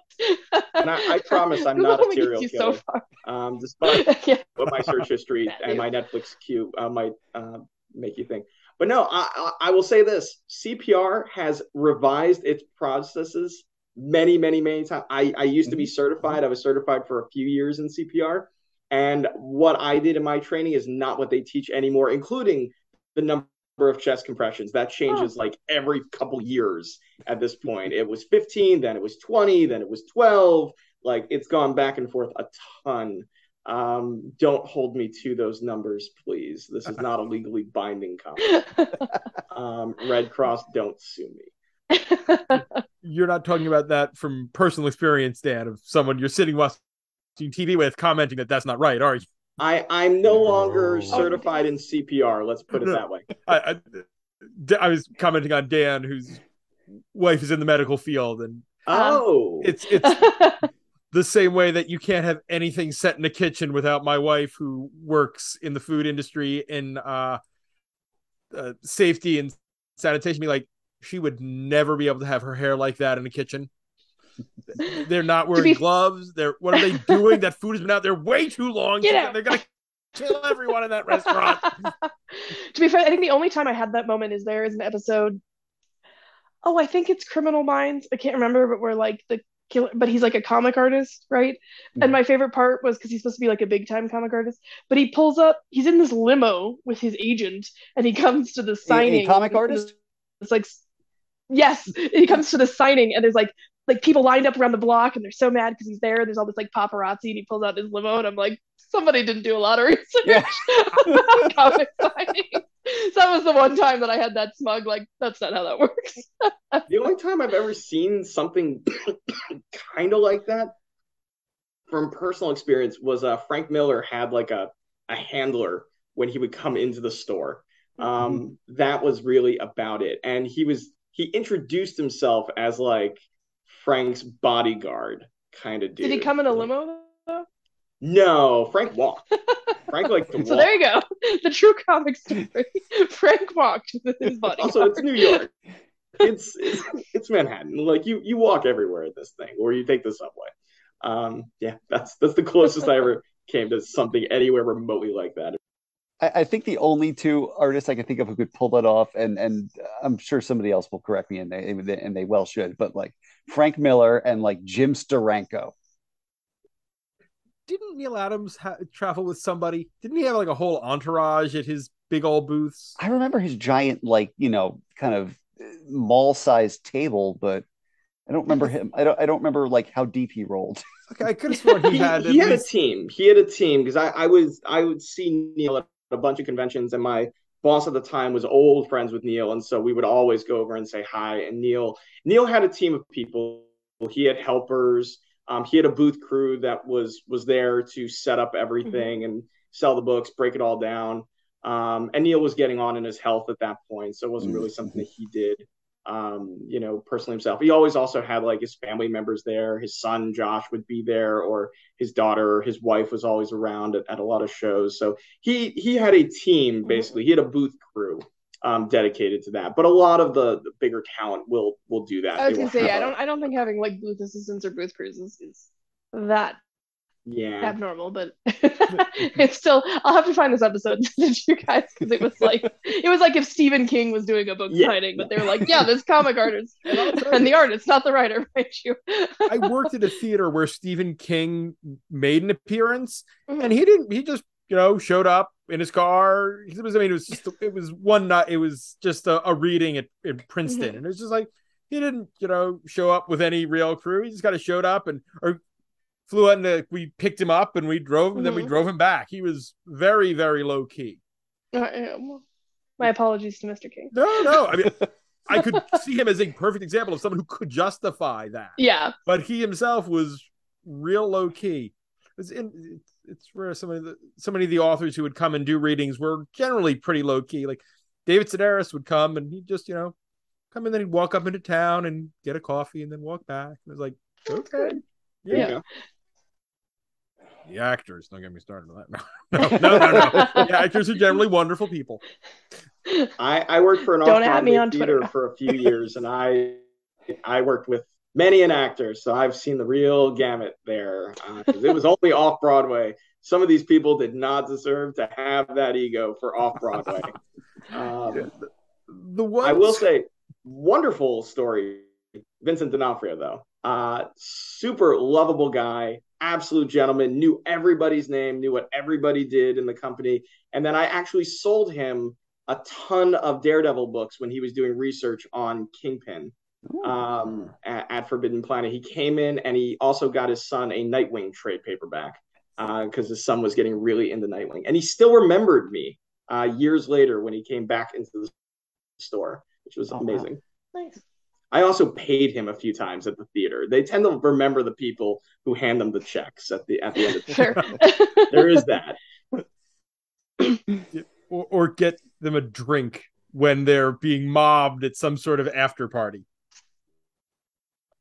and I, I promise I'm not a serial killer. So um, despite yeah. what my search history and my Netflix queue uh, might uh, make you think. But no, I, I will say this: CPR has revised its processes many, many, many times. I, I used to be mm-hmm. certified. I was certified for a few years in CPR. And what I did in my training is not what they teach anymore, including the number of chest compressions. That changes oh. like every couple years at this point. It was 15, then it was 20, then it was 12. Like it's gone back and forth a ton. Um, don't hold me to those numbers, please. This is not a legally binding comment. um, Red Cross, don't sue me. you're not talking about that from personal experience, Dan, of someone you're sitting watching TV with commenting that that's not right, are you? I I'm no longer certified in CPR. Let's put it that way. I, I, I was commenting on Dan, whose wife is in the medical field, and oh, it's it's the same way that you can't have anything set in a kitchen without my wife, who works in the food industry in uh, uh safety and sanitation. Be like, she would never be able to have her hair like that in a kitchen. They're not wearing be... gloves. They're what are they doing? that food has been out there way too long. They're gonna kill everyone in that restaurant. to be fair, I think the only time I had that moment is there is an episode. Oh, I think it's Criminal Minds. I can't remember, but we're like the killer, but he's like a comic artist, right? Mm-hmm. And my favorite part was because he's supposed to be like a big time comic artist, but he pulls up. He's in this limo with his agent, and he comes to the signing. A, a comic artist. It's like yes he comes to the signing and there's like like people lined up around the block and they're so mad because he's there. There's all this like paparazzi and he pulls out his limo and I'm like, somebody didn't do a lot of research yeah. about comic signing. So that was the one time that I had that smug, like, that's not how that works. the only time I've ever seen something kind of like that from personal experience was uh, Frank Miller had like a, a handler when he would come into the store. Um, mm-hmm. That was really about it. And he was, he introduced himself as like, Frank's bodyguard kind of dude. Did he come in a limo though? No, Frank walked. Frank like walk. So there you go. The true comic story. Frank walked with his body. Also, it's New York. It's, it's it's Manhattan. Like you you walk everywhere at this thing, or you take the subway. Um, yeah, that's that's the closest I ever came to something anywhere remotely like that. I, I, think the only two artists I can think of who could pull that off, and and I'm sure somebody else will correct me, and they and they well should, but like Frank Miller and like Jim Steranko. Didn't Neal Adams ha- travel with somebody? Didn't he have like a whole entourage at his big old booths? I remember his giant, like you know, kind of uh, mall-sized table, but I don't remember him. I don't. I don't remember like how deep he rolled. Okay, I could have sworn he had. he, he had least... a team. He had a team because I, I was I would see Neal at a bunch of conventions, and my boss at the time was old friends with Neal, and so we would always go over and say hi. And Neil, Neal had a team of people. He had helpers. Um, he had a booth crew that was was there to set up everything mm-hmm. and sell the books, break it all down. Um, and Neal was getting on in his health at that point, so it wasn't really something that he did um, you know, personally himself. He always also had like his family members there. His son Josh would be there, or his daughter, his wife was always around at, at a lot of shows. So he he had a team basically. He had a booth crew um, dedicated to that. But a lot of the, the bigger talent will will do that. I was gonna say, yeah, I don't I don't think having like booth assistants or booth crews is, is that Yeah. abnormal, but it's still. I'll have to find this episode and to you guys because it was like it was like if Stephen King was doing a book Yeah. signing, but they were like, "Yeah, this comic artist And and the artist, not the writer, mind you." I worked at a theater where Stephen King made an appearance, Mhm. and he didn't. He just you know showed up in his car. It was. I mean, it was just. It was one night. It was just a, a reading at, in Princeton, Mhm. and it was just like he didn't you know show up with any real crew. He just kind of showed up and or flew out and uh, we picked him up and we drove him. And then we Mhm. drove him back. He was very very low key. Yeah, well, My apologies to Mr. King. No, no. I mean, I could see him as a perfect example of someone who could justify that. Yeah, but he himself was real low key. It's, in, it's, rare. So many, of the, so many of the authors who would come and do readings were generally pretty low key. Like David Sedaris would come and he'd just, you know, come and then he'd walk up into town and get a coffee and then walk back. It was like, okay, There yeah. The actors, don't get me started on that. No, no, no, no. no. The actors are generally wonderful people. I, I worked for an Don't at me off-Broadway on theater Twitter. for a few years, and I I worked with many an actor, so I've seen the real gamut there. Uh, 'cause it was only off Broadway. Some of these people did not deserve to have that ego for off Broadway. Um, The one I will say, wonderful story. Vincent D'Onofrio, though, uh, super lovable guy, absolute gentleman, knew everybody's name, knew what everybody did in the company, and then I actually sold him a ton of Daredevil books when he was doing research on Kingpin um, at, at Forbidden Planet. He came in and he also got his son a Nightwing trade paperback because his son was getting really into Nightwing, and he still remembered me uh, years later when he came back into the store, which was Oh, wow. amazing. nice. I also paid him a few times at the theater. They tend to remember the people who hand them the checks at the at the end of the Sure. There is that. or, or get them a drink when they're being mobbed at some sort of after party.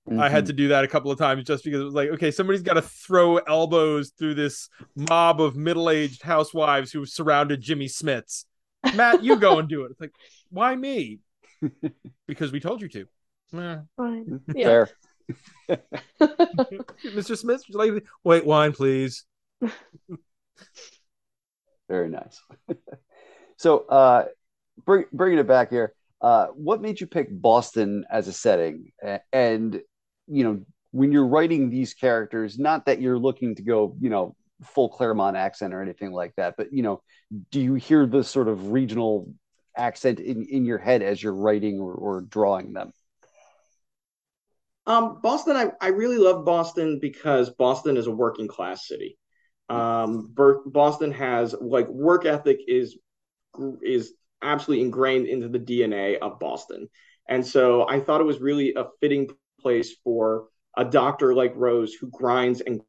I had mm-hmm. to do that a couple of times just because it was like, okay, somebody's got to throw elbows through this mob of middle-aged housewives who surrounded Jimmy Smits. Matt, you go and do it. It's like, why me? because we told you to. Fine. Yeah. Fair. Mr. Smits, would you like wait wine, please? Very nice. so, uh, bring, bringing it back here, uh, what made you pick Boston as a setting? And, you know, when you're writing these characters, not that you're looking to go, you know, full Claremont accent or anything like that, but, you know, do you hear the sort of regional accent in, in your head as you're writing or, or drawing them? Um, Boston, I, I really love Boston because Boston is a working class city. Um, Boston has like work ethic is is absolutely ingrained into the DNA of Boston, and so I thought it was really a fitting place for a doctor like Rose who grinds and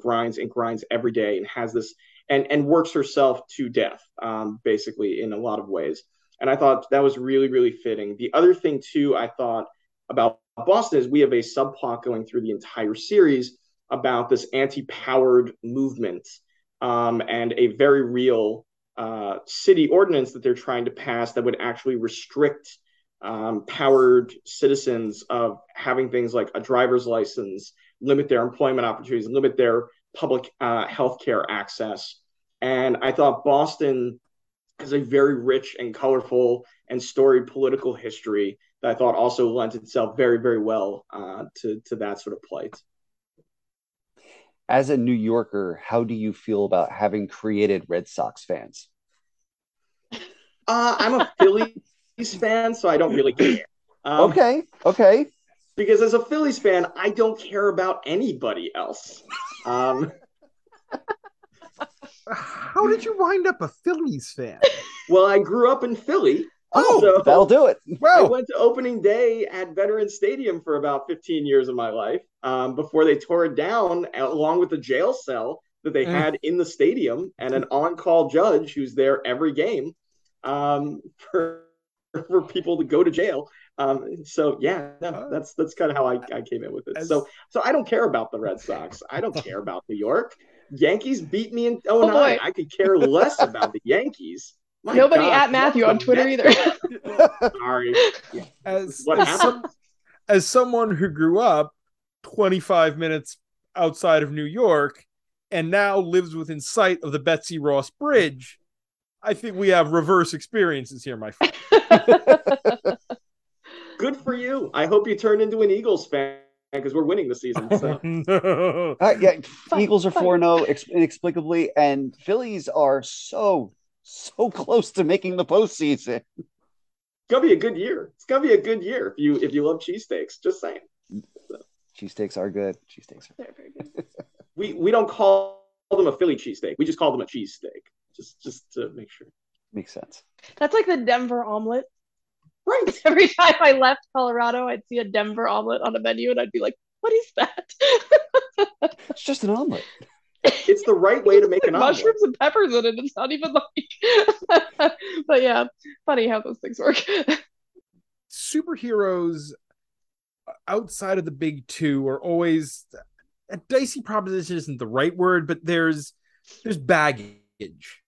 grinds and grinds every day and has this and and works herself to death, um, basically in a lot of ways. And I thought that was really really fitting. The other thing too, I thought about Boston is we have a subplot going through the entire series about this anti-powered movement um, and a very real uh, city ordinance that they're trying to pass that would actually restrict um, powered citizens of having things like a driver's license, limit their employment opportunities, limit their public uh, health care access. And I thought Boston has a very rich and colorful and storied political history that I thought also lent itself very, very well uh, to to that sort of plight. As a New Yorker, how do you feel about having created Red Sox fans? Uh, I'm a Phillies fan, so I don't really care. Um, okay, okay. Because as a Phillies fan, I don't care about anybody else. Um, How did you wind up a Phillies fan? well, I grew up in Philly. Oh, So- that'll do it. I went to opening day at Veterans Stadium for about 15 years of my life um, before they tore it down, along with the jail cell that they Mm. had in the stadium and an on-call judge who's there every game um, for for people to go to jail. Um, so yeah, no, Oh. that's that's kind of how I, I came in with it. As- So so I don't care about the Red Sox. I don't care about New York. Yankees beat me in 09. Oh, boy. I could care less about the Yankees. My Nobody God, at Matthew on Twitter Mets either. are. Sorry. as What as, happened? as someone who grew up 25 minutes outside of New York, and now lives within sight of the Betsy Ross Bridge, I think we have reverse experiences here, my friend. Good for you. I hope you turn into an Eagles fan because we're winning the season. So. Uh, yeah, Eagles are 4 0 inexplicably, and Phillies are so, so close to making the postseason. It's gonna be a good year. It's gonna be a good year if you if you love cheesesteaks. Just saying. Cheesesteaks are good. Cheesesteaks are They're very good. We we don't call them a Philly cheesesteak. We just call them a cheesesteak. Just just to make sure. makes sense. That's like the Denver omelet. Right. Every time I left Colorado, I'd see a Denver omelet on a menu, and I'd be like, "What is that?" It's just an omelet. It's the right way to make Like an omelet. mushrooms and peppers in it. It's not even like. but yeah, funny how those things work. superheroes outside of the big two are always a dicey proposition isn't the right word but there's there's baggage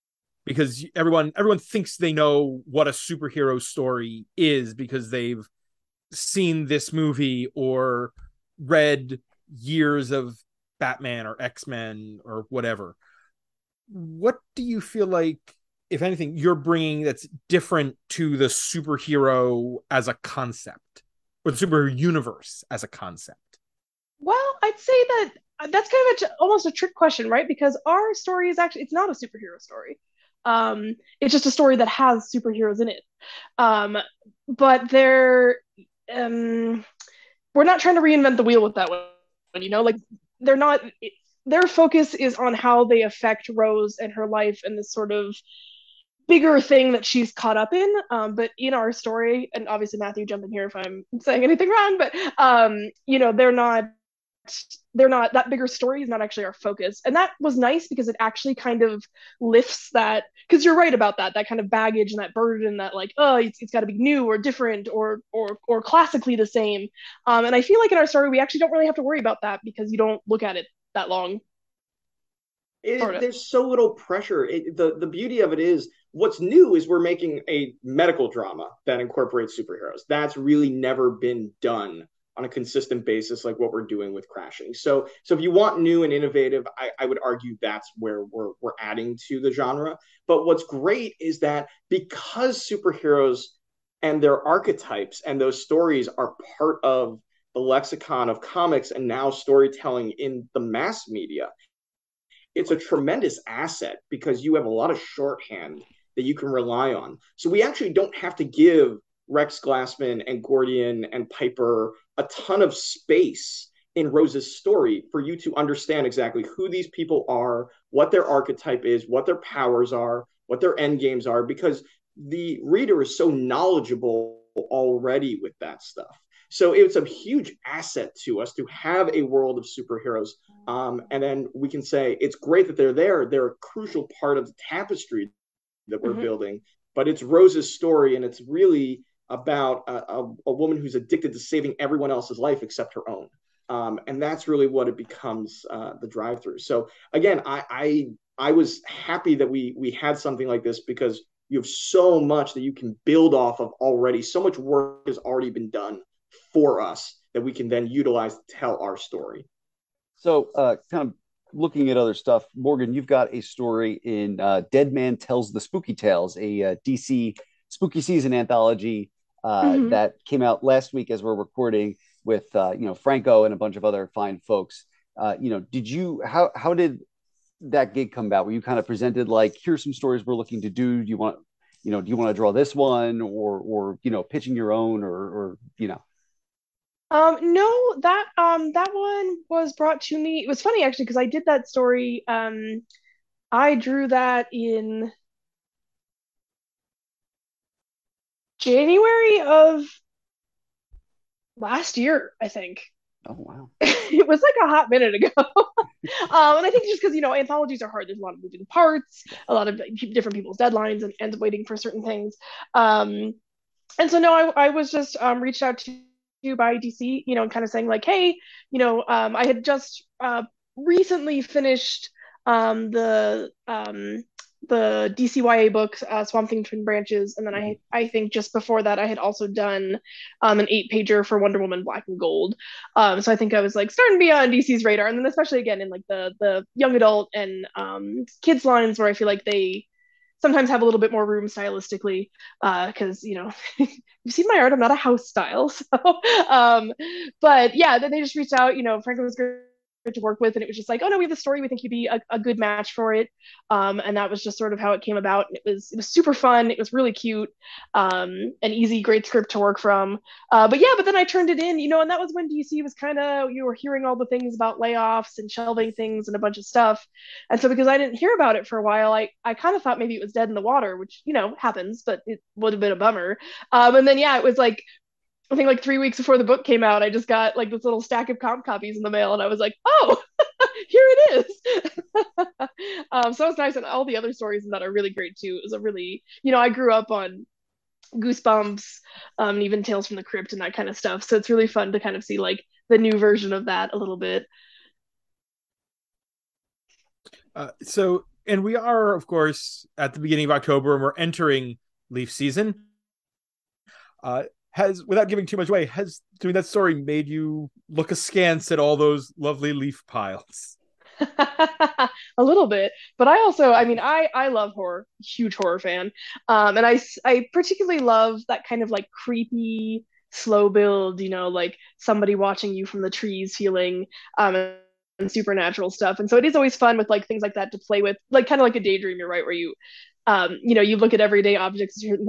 because everyone everyone thinks they know what a superhero story is because they've seen this movie or read years of Batman or X-Men or whatever what do you feel like if anything you're bringing that's different to the superhero as a concept or the superhero universe as a concept Well, I'd say that uh, that's kind of a, almost a trick question, right? Because our story is actually it's not a superhero story. Um, it's just a story that has superheroes in it. Um, but they're um, we're not trying to reinvent the wheel with that one. You know, like they're not. Their focus is on how they affect Rose and her life and this sort of bigger thing that she's caught up in. Um, but in our story, and obviously Matthew, jump in here if I'm saying anything wrong, but um, you know, they're not they're not that bigger story is not actually our focus and that was nice because it actually kind of lifts that because you're right about that that kind of baggage and that burden that like oh it's, it's got to be new or different or or or classically the same um, and i feel like in our story we actually don't really have to worry about that because you don't look at it that long It- there's so little pressure. It, the the beauty of it is what's new is we're making a medical drama that incorporates superheroes. That's really never been done on a consistent basis like what we're doing with crashing. So so if you want new and innovative, I, I would argue that's where we're we're adding to the genre. But what's great is that because superheroes and their archetypes and those stories are part of the lexicon of comics and now storytelling in the mass media it's a tremendous asset because you have a lot of shorthand that you can rely on. So we actually don't have to give Rex Glassman and Gordian and Piper a ton of space in Rose's story for you to understand exactly who these people are, what their archetype is, what their powers are, what their end games are, because the reader is so knowledgeable already with that stuff. So it's a huge asset to us to have a world of superheroes um, and then we can say it's great that they're there. They're a crucial part of the tapestry that we're Mhm. building. But it's Rose's story, and it's really about a, a, a woman who's addicted to saving everyone else's life except her own. Um, and that's really what it becomes uh, the drive through. So again, I, I I was happy that we we had something like this because you have so much that you can build off of already. So much work has already been done for us that we can then utilize to tell our story. So, uh, kind of looking at other stuff, Morgan, you've got a story in uh, Deadman Tells the Spooky Tales, a uh, DC spooky season anthology uh, Mhm. that came out last week as we're recording with uh, you know Franco and a bunch of other fine folks. Uh, you know, did you how how did that gig come about? Were you kind of presented like here's some stories we're looking to do? Do you want you know do you want to draw this one or or you know pitching your own or or you know Um, no, that um that one was brought to me. It was funny actually because I did that story. Um, I drew that in January of last year, I think. oh wow It was like a hot minute ago. Um, and I think just because you know anthologies are hard, there's a lot of moving parts, a lot of different people's deadlines, and, and waiting for certain things. Um, and so no, I, I was just um, reached out to you by DC, you know, and kind of saying like, hey, you know, um, I had just uh, recently finished um, the um, the DCYA book, uh, Swamp Thing Twin Branches, and then I I think just before that I had also done um, an eight pager for Wonder Woman Black and Gold. Um, so I think I was like starting to be on DC's radar, and then especially again in like the the young adult and um, kids lines where I feel like they sometimes have a little bit more room stylistically because uh, you know you've seen my art i'm not a house style so um but yeah then they just reached out you know franklin was great to work with and it was just like oh no we have the story. We think you'd be a, a good match for it. Um, and that was just sort of how it came about. It was it was super fun. It was really cute um, an easy great script to work from. Uh, but yeah but then i turned it in you know and that was when dc was kind of you were hearing all the things about layoffs and shelving things and a bunch of stuff. And so because i didn't hear about it for a while i i kind of thought maybe it was dead in the water which you know happens but it would have been a bummer. Um, and then yeah it was like I think like three weeks before the book came out, I just got like this little stack of comp copies in the mail, and I was like, "Oh, here it is." um, so it's nice, and all the other stories in that are really great too. It was a really, you know, I grew up on Goosebumps, um, and even Tales from the Crypt and that kind of stuff. So it's really fun to kind of see like the new version of that a little bit. Uh, so, and we are, of course, at the beginning of October, and we're entering leaf season. Uh, has without giving too much away has doing that story made you look askance at all those lovely leaf piles. A little bit but i also i mean i i love horror huge horror fan. Um and i i particularly love that kind of like creepy slow build you know like somebody watching you from the trees feeling um and supernatural stuff. And so it is always fun with like things like that to play with like kind of like a daydream you're right? Where you um you know you look at everyday objects certain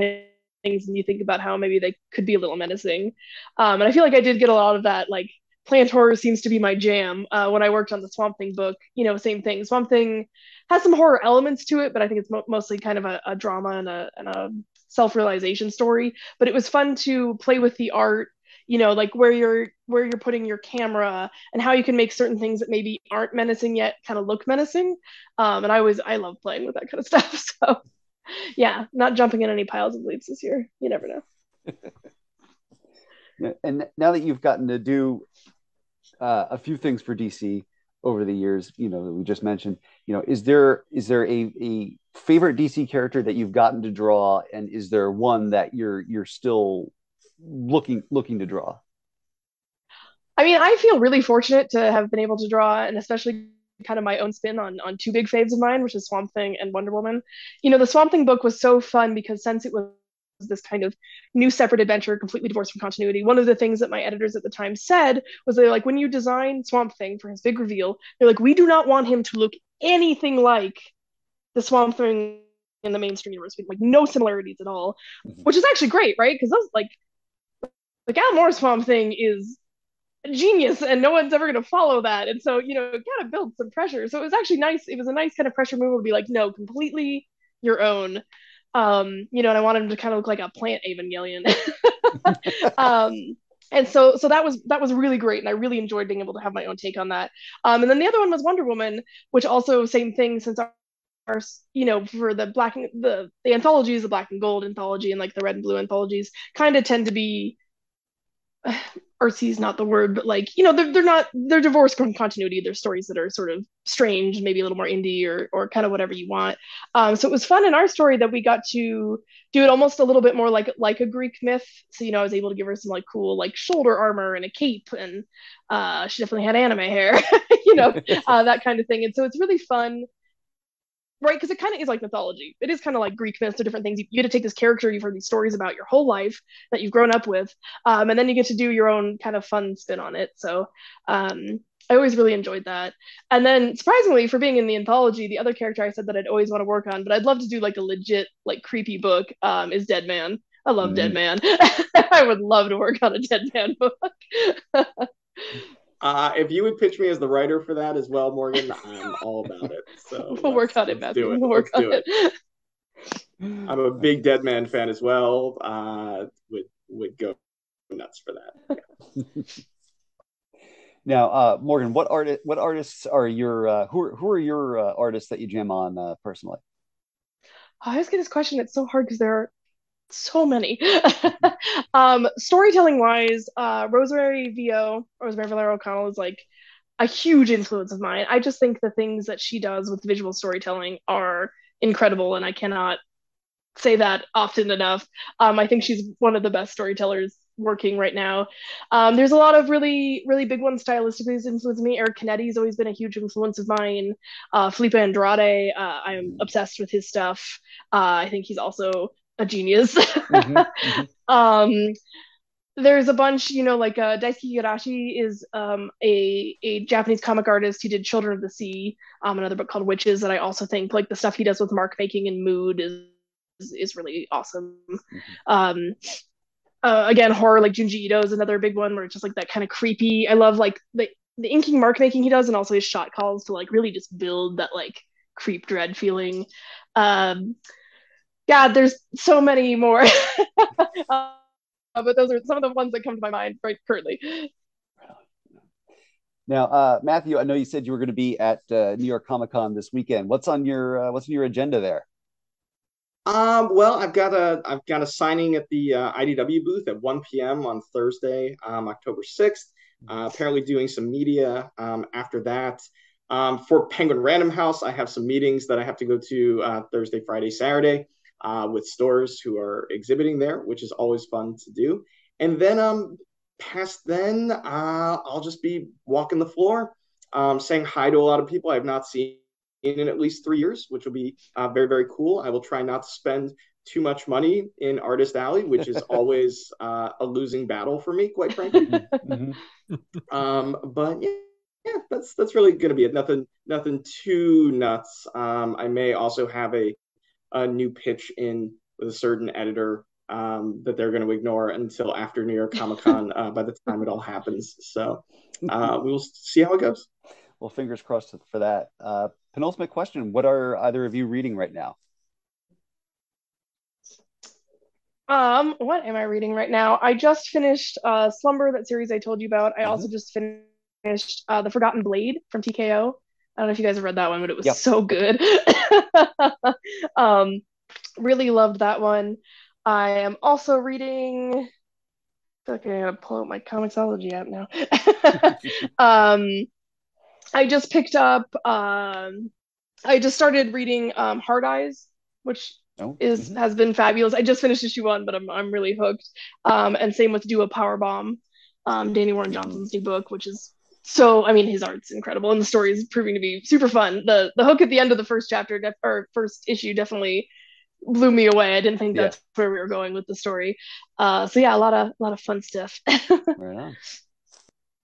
things and you think about how maybe they could be a little menacing. Um, and I feel like I did get a lot of that. Like plant horror seems to be my jam. Uh, when I worked on the Swamp Thing book, you know, same thing. Swamp Thing has some horror elements to it, but I think it's mo- mostly kind of a, a drama and a, and a self-realization story. But it was fun to play with the art you know like where you're where you're putting your camera and how you can make certain things that maybe aren't menacing yet kind of look menacing um, and i always i love playing with that kind of stuff so yeah, not jumping in any piles of leaves this year. You never know. and now that you've gotten to do uh, a few things for DC over the years, you know, that we just mentioned, you know, is there is there a, a favorite DC character that you've gotten to draw, and is there one that you're you're still looking looking to draw? I mean, I feel really fortunate to have been able to draw, and especially kind of my own spin on on two big faves of mine, which is Swamp Thing and Wonder Woman. You know, the Swamp Thing book was so fun because since it was this kind of new separate adventure, completely divorced from continuity. One of the things that my editors at the time said was they're like, when you design Swamp Thing for his big reveal, they're like, we do not want him to look anything like the Swamp Thing in the mainstream universe, like no similarities at all, mm-hmm. which is actually great, right? Because those like like Alan Moore's Swamp Thing is genius and no one's ever going to follow that. And so you know of builds some pressure. So it was actually nice. It was a nice kind of pressure move to be like no completely your own. Um you know and i wanted him to kind of look like a plant evangelion. Um and so so that was that was really great and i really enjoyed being able to have my own take on that. Um and then the other one was wonder woman which also same thing since our, our you know for the black and the the anthologies the black and gold anthology and like the red and blue anthologies kind of tend to be artsy is not the word, but like you know they're they're not they're divorced from continuity. They're stories that are sort of strange, maybe a little more indie or or kind of whatever you want. Um, so it was fun in our story that we got to do it almost a little bit more like like a Greek myth. So you know I was able to give her some like cool like shoulder armor and a cape, and uh, she definitely had anime hair, you know uh, that kind of thing. And so it's really fun right? Because it kind of is like mythology. It is kind of like Greek myths or different things. You, you, get to take this character you've heard these stories about your whole life that you've grown up with, um, and then you get to do your own kind of fun spin on it. So um, I always really enjoyed that. And then surprisingly, for being in the anthology, the other character I said that I'd always want to work on, but I'd love to do like a legit like creepy book um, is Deadman. I love mm. Deadman. I would love to work on a Dead Man book. Uh, if you would pitch me as the writer for that as well, Morgan, I'm all about it. So we'll work on it, Matthew. We'll work let's on it. it. I'm a big Deadman fan as well. Uh, would would go nuts for that. now, uh, Morgan, what art what artists are your uh, who are, who are your uh, artists that you jam on uh, personally? I always get this question. It's so hard because there are so many. um, storytelling wise, uh, Rosemary Vo, Rosemary Valero O'Connell is like a huge influence of mine. I just think the things that she does with visual storytelling are incredible, and I cannot say that often enough. Um, I think she's one of the best storytellers working right now. Um, there's a lot of really, really big ones stylistically that influence me. Eric Canete's always been a huge influence of mine. Uh, Felipe Andrade, uh, I'm obsessed with his stuff. Uh, I think he's also a genius. mm-hmm, mm-hmm. Um, there's a bunch, you know, like uh, Daisuke Igarashi is um, a a Japanese comic artist. He did Children of the Sea, um, another book called Witches that I also think like the stuff he does with mark making and mood is is, really awesome. Mm-hmm. Um, uh, again, horror like Junji Ito is another big one where it's just like that kind of creepy. I love like the the inking mark making he does, and also his shot calls to like really just build that like creep dread feeling. Um, God, there's so many more. uh, but those are some of the ones that come to my mind right currently. Now, uh, Matthew, I know you said you were going to be at uh, New York Comic Con this weekend. What's on your uh, What's on your agenda there? Um, well, I've got a I've got a signing at the uh, IDW booth at 1 p.m. on Thursday, um, October 6th. Uh, apparently, doing some media um, after that. Um, for Penguin Random House, I have some meetings that I have to go to uh, Thursday, Friday, Saturday uh, with stores who are exhibiting there, which is always fun to do. And then, um, past then, uh, I'll just be walking the floor, um, saying hi to a lot of people I've not seen in at least three years, which will be uh, very, very cool. I will try not to spend too much money in Artist Alley, which is always uh, a losing battle for me, quite frankly. Mm-hmm. um, but yeah, yeah, that's that's really going to be it. Nothing, nothing too nuts. Um, I may also have a a new pitch in with a certain editor um, that they're going to ignore until after New York Comic Con uh, by the time it all happens. So uh, we will see how it goes. Well, fingers crossed for that. Uh, penultimate question What are either of you reading right now? Um, what am I reading right now? I just finished uh, Slumber, that series I told you about. I mm-hmm. also just finished uh, The Forgotten Blade from TKO. I don't know if you guys have read that one, but it was yep. so good. um, really loved that one. I am also reading. I feel like I gotta pull out my Comixology app now. um, I just picked up. Um, I just started reading um, Hard Eyes, which oh. is mm-hmm. has been fabulous. I just finished issue one, but I'm I'm really hooked. Um, and same with Do a Power Bomb, um, Danny Warren Johnson's new book, which is so I mean his art's incredible and the story is proving to be super fun. The the hook at the end of the first chapter def- or first issue definitely blew me away. I didn't think that's yeah. where we were going with the story. Uh, so yeah, a lot of a lot of fun stuff. right on.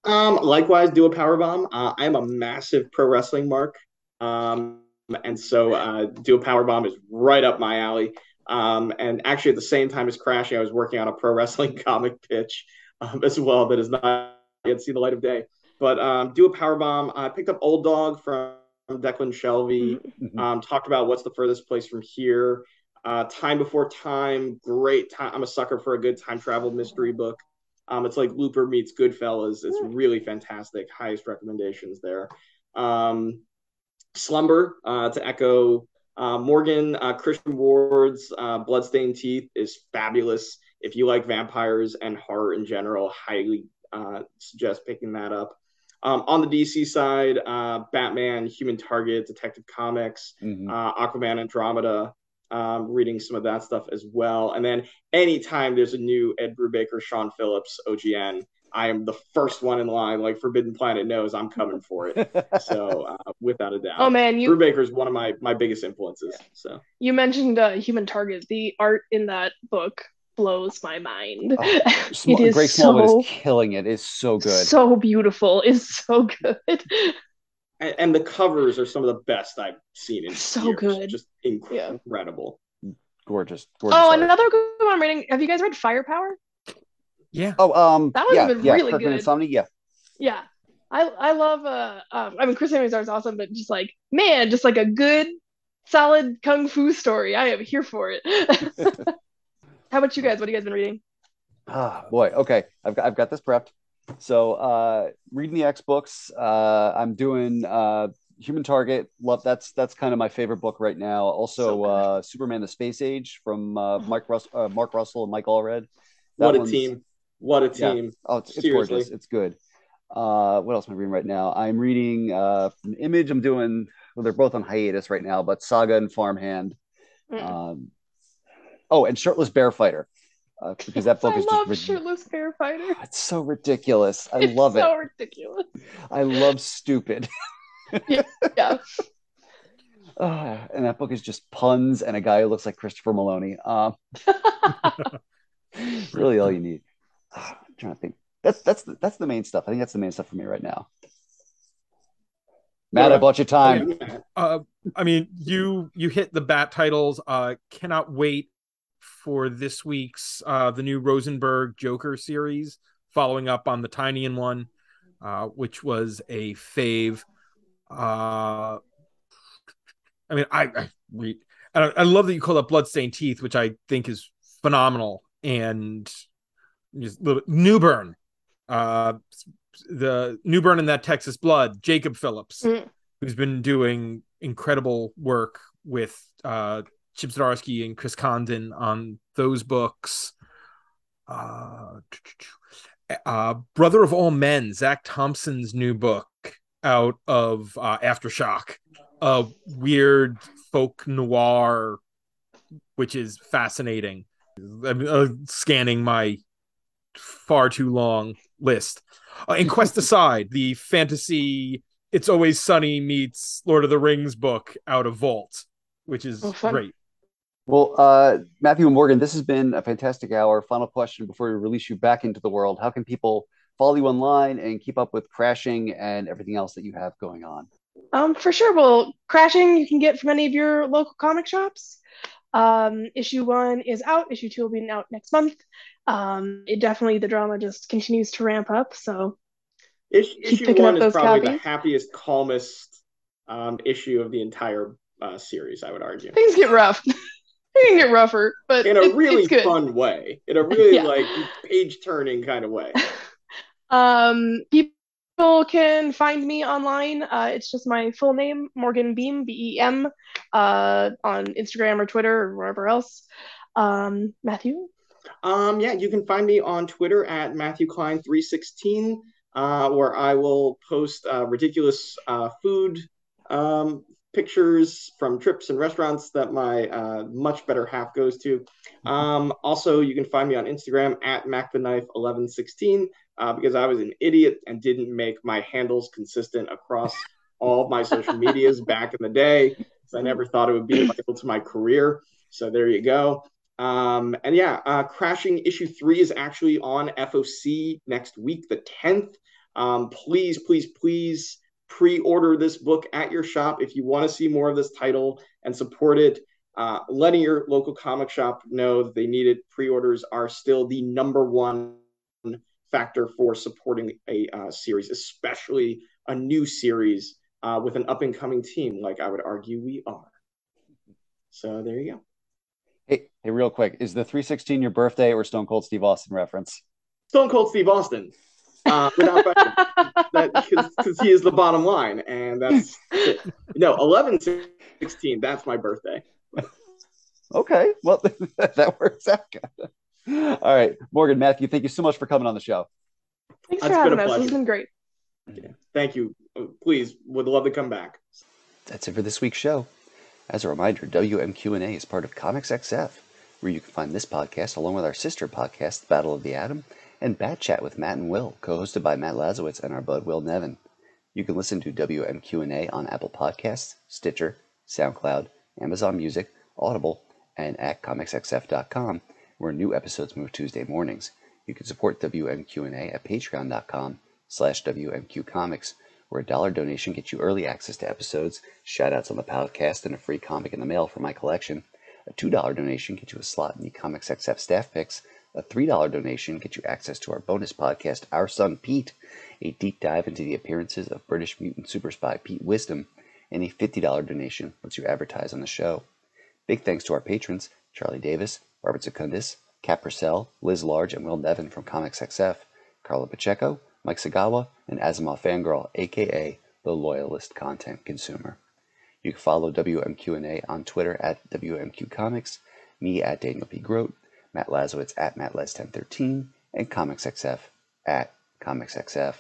Um, likewise, do a power bomb. Uh, I am a massive pro wrestling mark, um, and so uh, do a power bomb is right up my alley. Um, and actually, at the same time as crashing, I was working on a pro wrestling comic pitch um, as well that has not yet seen the light of day. But um, do a power bomb. I picked up Old Dog from Declan Shalvey. Mm-hmm. Um, talked about what's the furthest place from here. Uh, time before time, great time. I'm a sucker for a good time travel mystery book. Um, it's like Looper meets Goodfellas. It's really fantastic. Highest recommendations there. Um, Slumber uh, to echo uh, Morgan uh, Christian Ward's uh, Bloodstained Teeth is fabulous. If you like vampires and horror in general, highly uh, suggest picking that up. Um, on the DC side, uh, Batman, Human Target, Detective Comics, mm-hmm. uh, Aquaman, Andromeda, um, reading some of that stuff as well. And then anytime there's a new Ed Brubaker, Sean Phillips, OGN, I am the first one in line. Like Forbidden Planet knows I'm coming for it. so uh, without a doubt. Oh man, you Brubaker is one of my my biggest influences. So you mentioned uh, Human Target. The art in that book blows my mind. Oh, it is Greg Smallwood so, is killing it. It's so good. So beautiful. It's so good. And, and, the covers are some of the best I've seen in so years. good. Just incredible. Yeah. Gorgeous. gorgeous. Oh, art. another good one I'm reading. Have you guys read Firepower? Yeah. Oh, um, that was yeah, been yeah, really Kirkman good. Insomnia, yeah. Yeah. I I love uh um, I mean Chris Samnee's is awesome, but just like man, just like a good solid kung fu story. I am here for it. How about you guys? What have you guys been reading? Ah, boy. Okay, I've got I've got this prepped. So, uh, reading the X books. Uh, I'm doing uh, Human Target. Love that's that's kind of my favorite book right now. Also, so uh, Superman: The Space Age from uh, Mike Rus- uh, Mark Russell and Mike Allred. That what a team! What a team! Yeah. Oh, it's, it's gorgeous. It's good. Uh, what else am I reading right now? I'm reading uh, Image. I'm doing well, they're both on hiatus right now, but Saga and Farmhand. Mm. Um, oh, and Shirtless Bear Fighter, uh, because that book I is love just shirtless bear fighter. it's so ridiculous. I It's love so it. So ridiculous. I love stupid. Yeah. Ah, and that book is just puns and a guy who looks like Christopher Meloni. Um, really, all you need. Ah, I'm trying to think. That's that's the, that's the main stuff. I think that's the main stuff for me right now. Matt, I Yeah. bought you time. Uh, I mean, you you hit the bat titles. Uh, cannot wait for this week's uh the new Rosenberg Joker series, following up on the Tynion one, uh, which was a fave. Uh, I mean, I I read. I, I love that you call it Bloodstained Teeth, which I think is phenomenal, and just a little bit, Newburn, uh, the Newburn and that Texas Blood, Jacob Phillips Mm. who's been doing incredible work with uh, Chip Zdarsky and Chris Condon on those books. Uh, uh, Brother of All Men, Zach Thompson's new book out of uh, Aftershock, a weird folk noir, which is fascinating. I'm uh, scanning my far too long list. Uh, and Quest Aside, the fantasy it's always sunny meets lord of the rings book out of vault which is Oh, great Well, uh, Matthew and Morgan, this has been a fantastic hour. Final question before we release you back into the world: How can people follow you online and keep up with crashing and everything else that you have going on? Um, for sure. Well, Crashing you can get from any of your local comic shops. Um, issue one is out. Issue two will be out next month. Um, it definitely the drama just continues to ramp up. So Issue, issue picking one up is those probably the copies. happiest, calmest um, issue of the entire uh, series. I would argue, things get rough. they can get rougher, but in a it- really fun way, in a really Yeah. like page turning kind of way. Um, people can find me online. Uh, it's just my full name, Morgan Beem, B E M, uh, on Instagram or Twitter or wherever else. Um, Matthew. Um, yeah, you can find me on Twitter at Matthew Klein three sixteen, uh, where I will post uh, ridiculous uh, food um, pictures from trips and restaurants that my uh, much better half goes to. Um, also, you can find me on Instagram at MacTheKnife1116 uh, because I was an idiot and didn't make my handles consistent across all of my social medias back in the day. So I never thought it would be vital to my career. So there you go. Um, and yeah, uh, Crashing issue three is actually on FOC next week, the 10th. Um, please, please, please pre order this book at your shop if you want to see more of this title and support it. Uh, letting your local comic shop know that they need it. Pre orders are still the number one factor for supporting a uh, series, especially a new series uh, with an up and coming team, like I would argue we are. So there you go. Hey, hey, real quick, is the 316 your birthday or Stone Cold Steve Austin reference? Stone Cold Steve Austin, uh, without question, because he is the bottom line, and that's it. no 11 16. That's my birthday. Okay, well that works out. good. All right, Morgan, Matthew, thank you so much for coming on the show. Thanks for It's been a having us. This has been great. Thank you. Uh, Please, would love to come back. That's it for this week's show. As a reminder, WMQ&A is part of Comics XF, where you can find this podcast along with our sister podcast, The Battle of the Atom, and Bat Chat with Matt and Will, co-hosted by Matt Lazorwitz and our bud Will Nevin. You can listen to WMQ&A on Apple Podcasts, Stitcher, SoundCloud, Amazon Music, Audible, and at comicsxf.com, where new episodes move Tuesday mornings. You can support WMQ&A at patreon.com slash WMQcomics, where a dollar donation gets you early access to episodes, shoutouts on the podcast, and a free comic in the mail from my collection. A $2 donation gets you a slot in the Comics XF staff picks. A $3 donation gets you access to our bonus podcast, Our Son Pete, a deep dive into the appearances of British mutant super spy Pete Wisdom, and a $50 donation lets you advertise on the show. Big thanks to our patrons, Charlie Davis, Robert Secundus, Kat Purcell, Liz Large, and Will Nevin from Comics XF, Carla Pacheco, Mike Sagawa, and Asimov Fangirl, aka the Loyalist Content Consumer. You can follow WMQ&A on Twitter at WMQ Comics, me at Daniel P. Grote, Matt Lazorwitz at MattLaz1013, and ComicsXF at ComicsXF.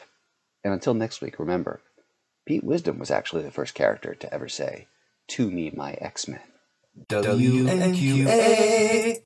And until next week, remember, Pete Wisdom was actually the first character to ever say, To me, my X Men. WNQA.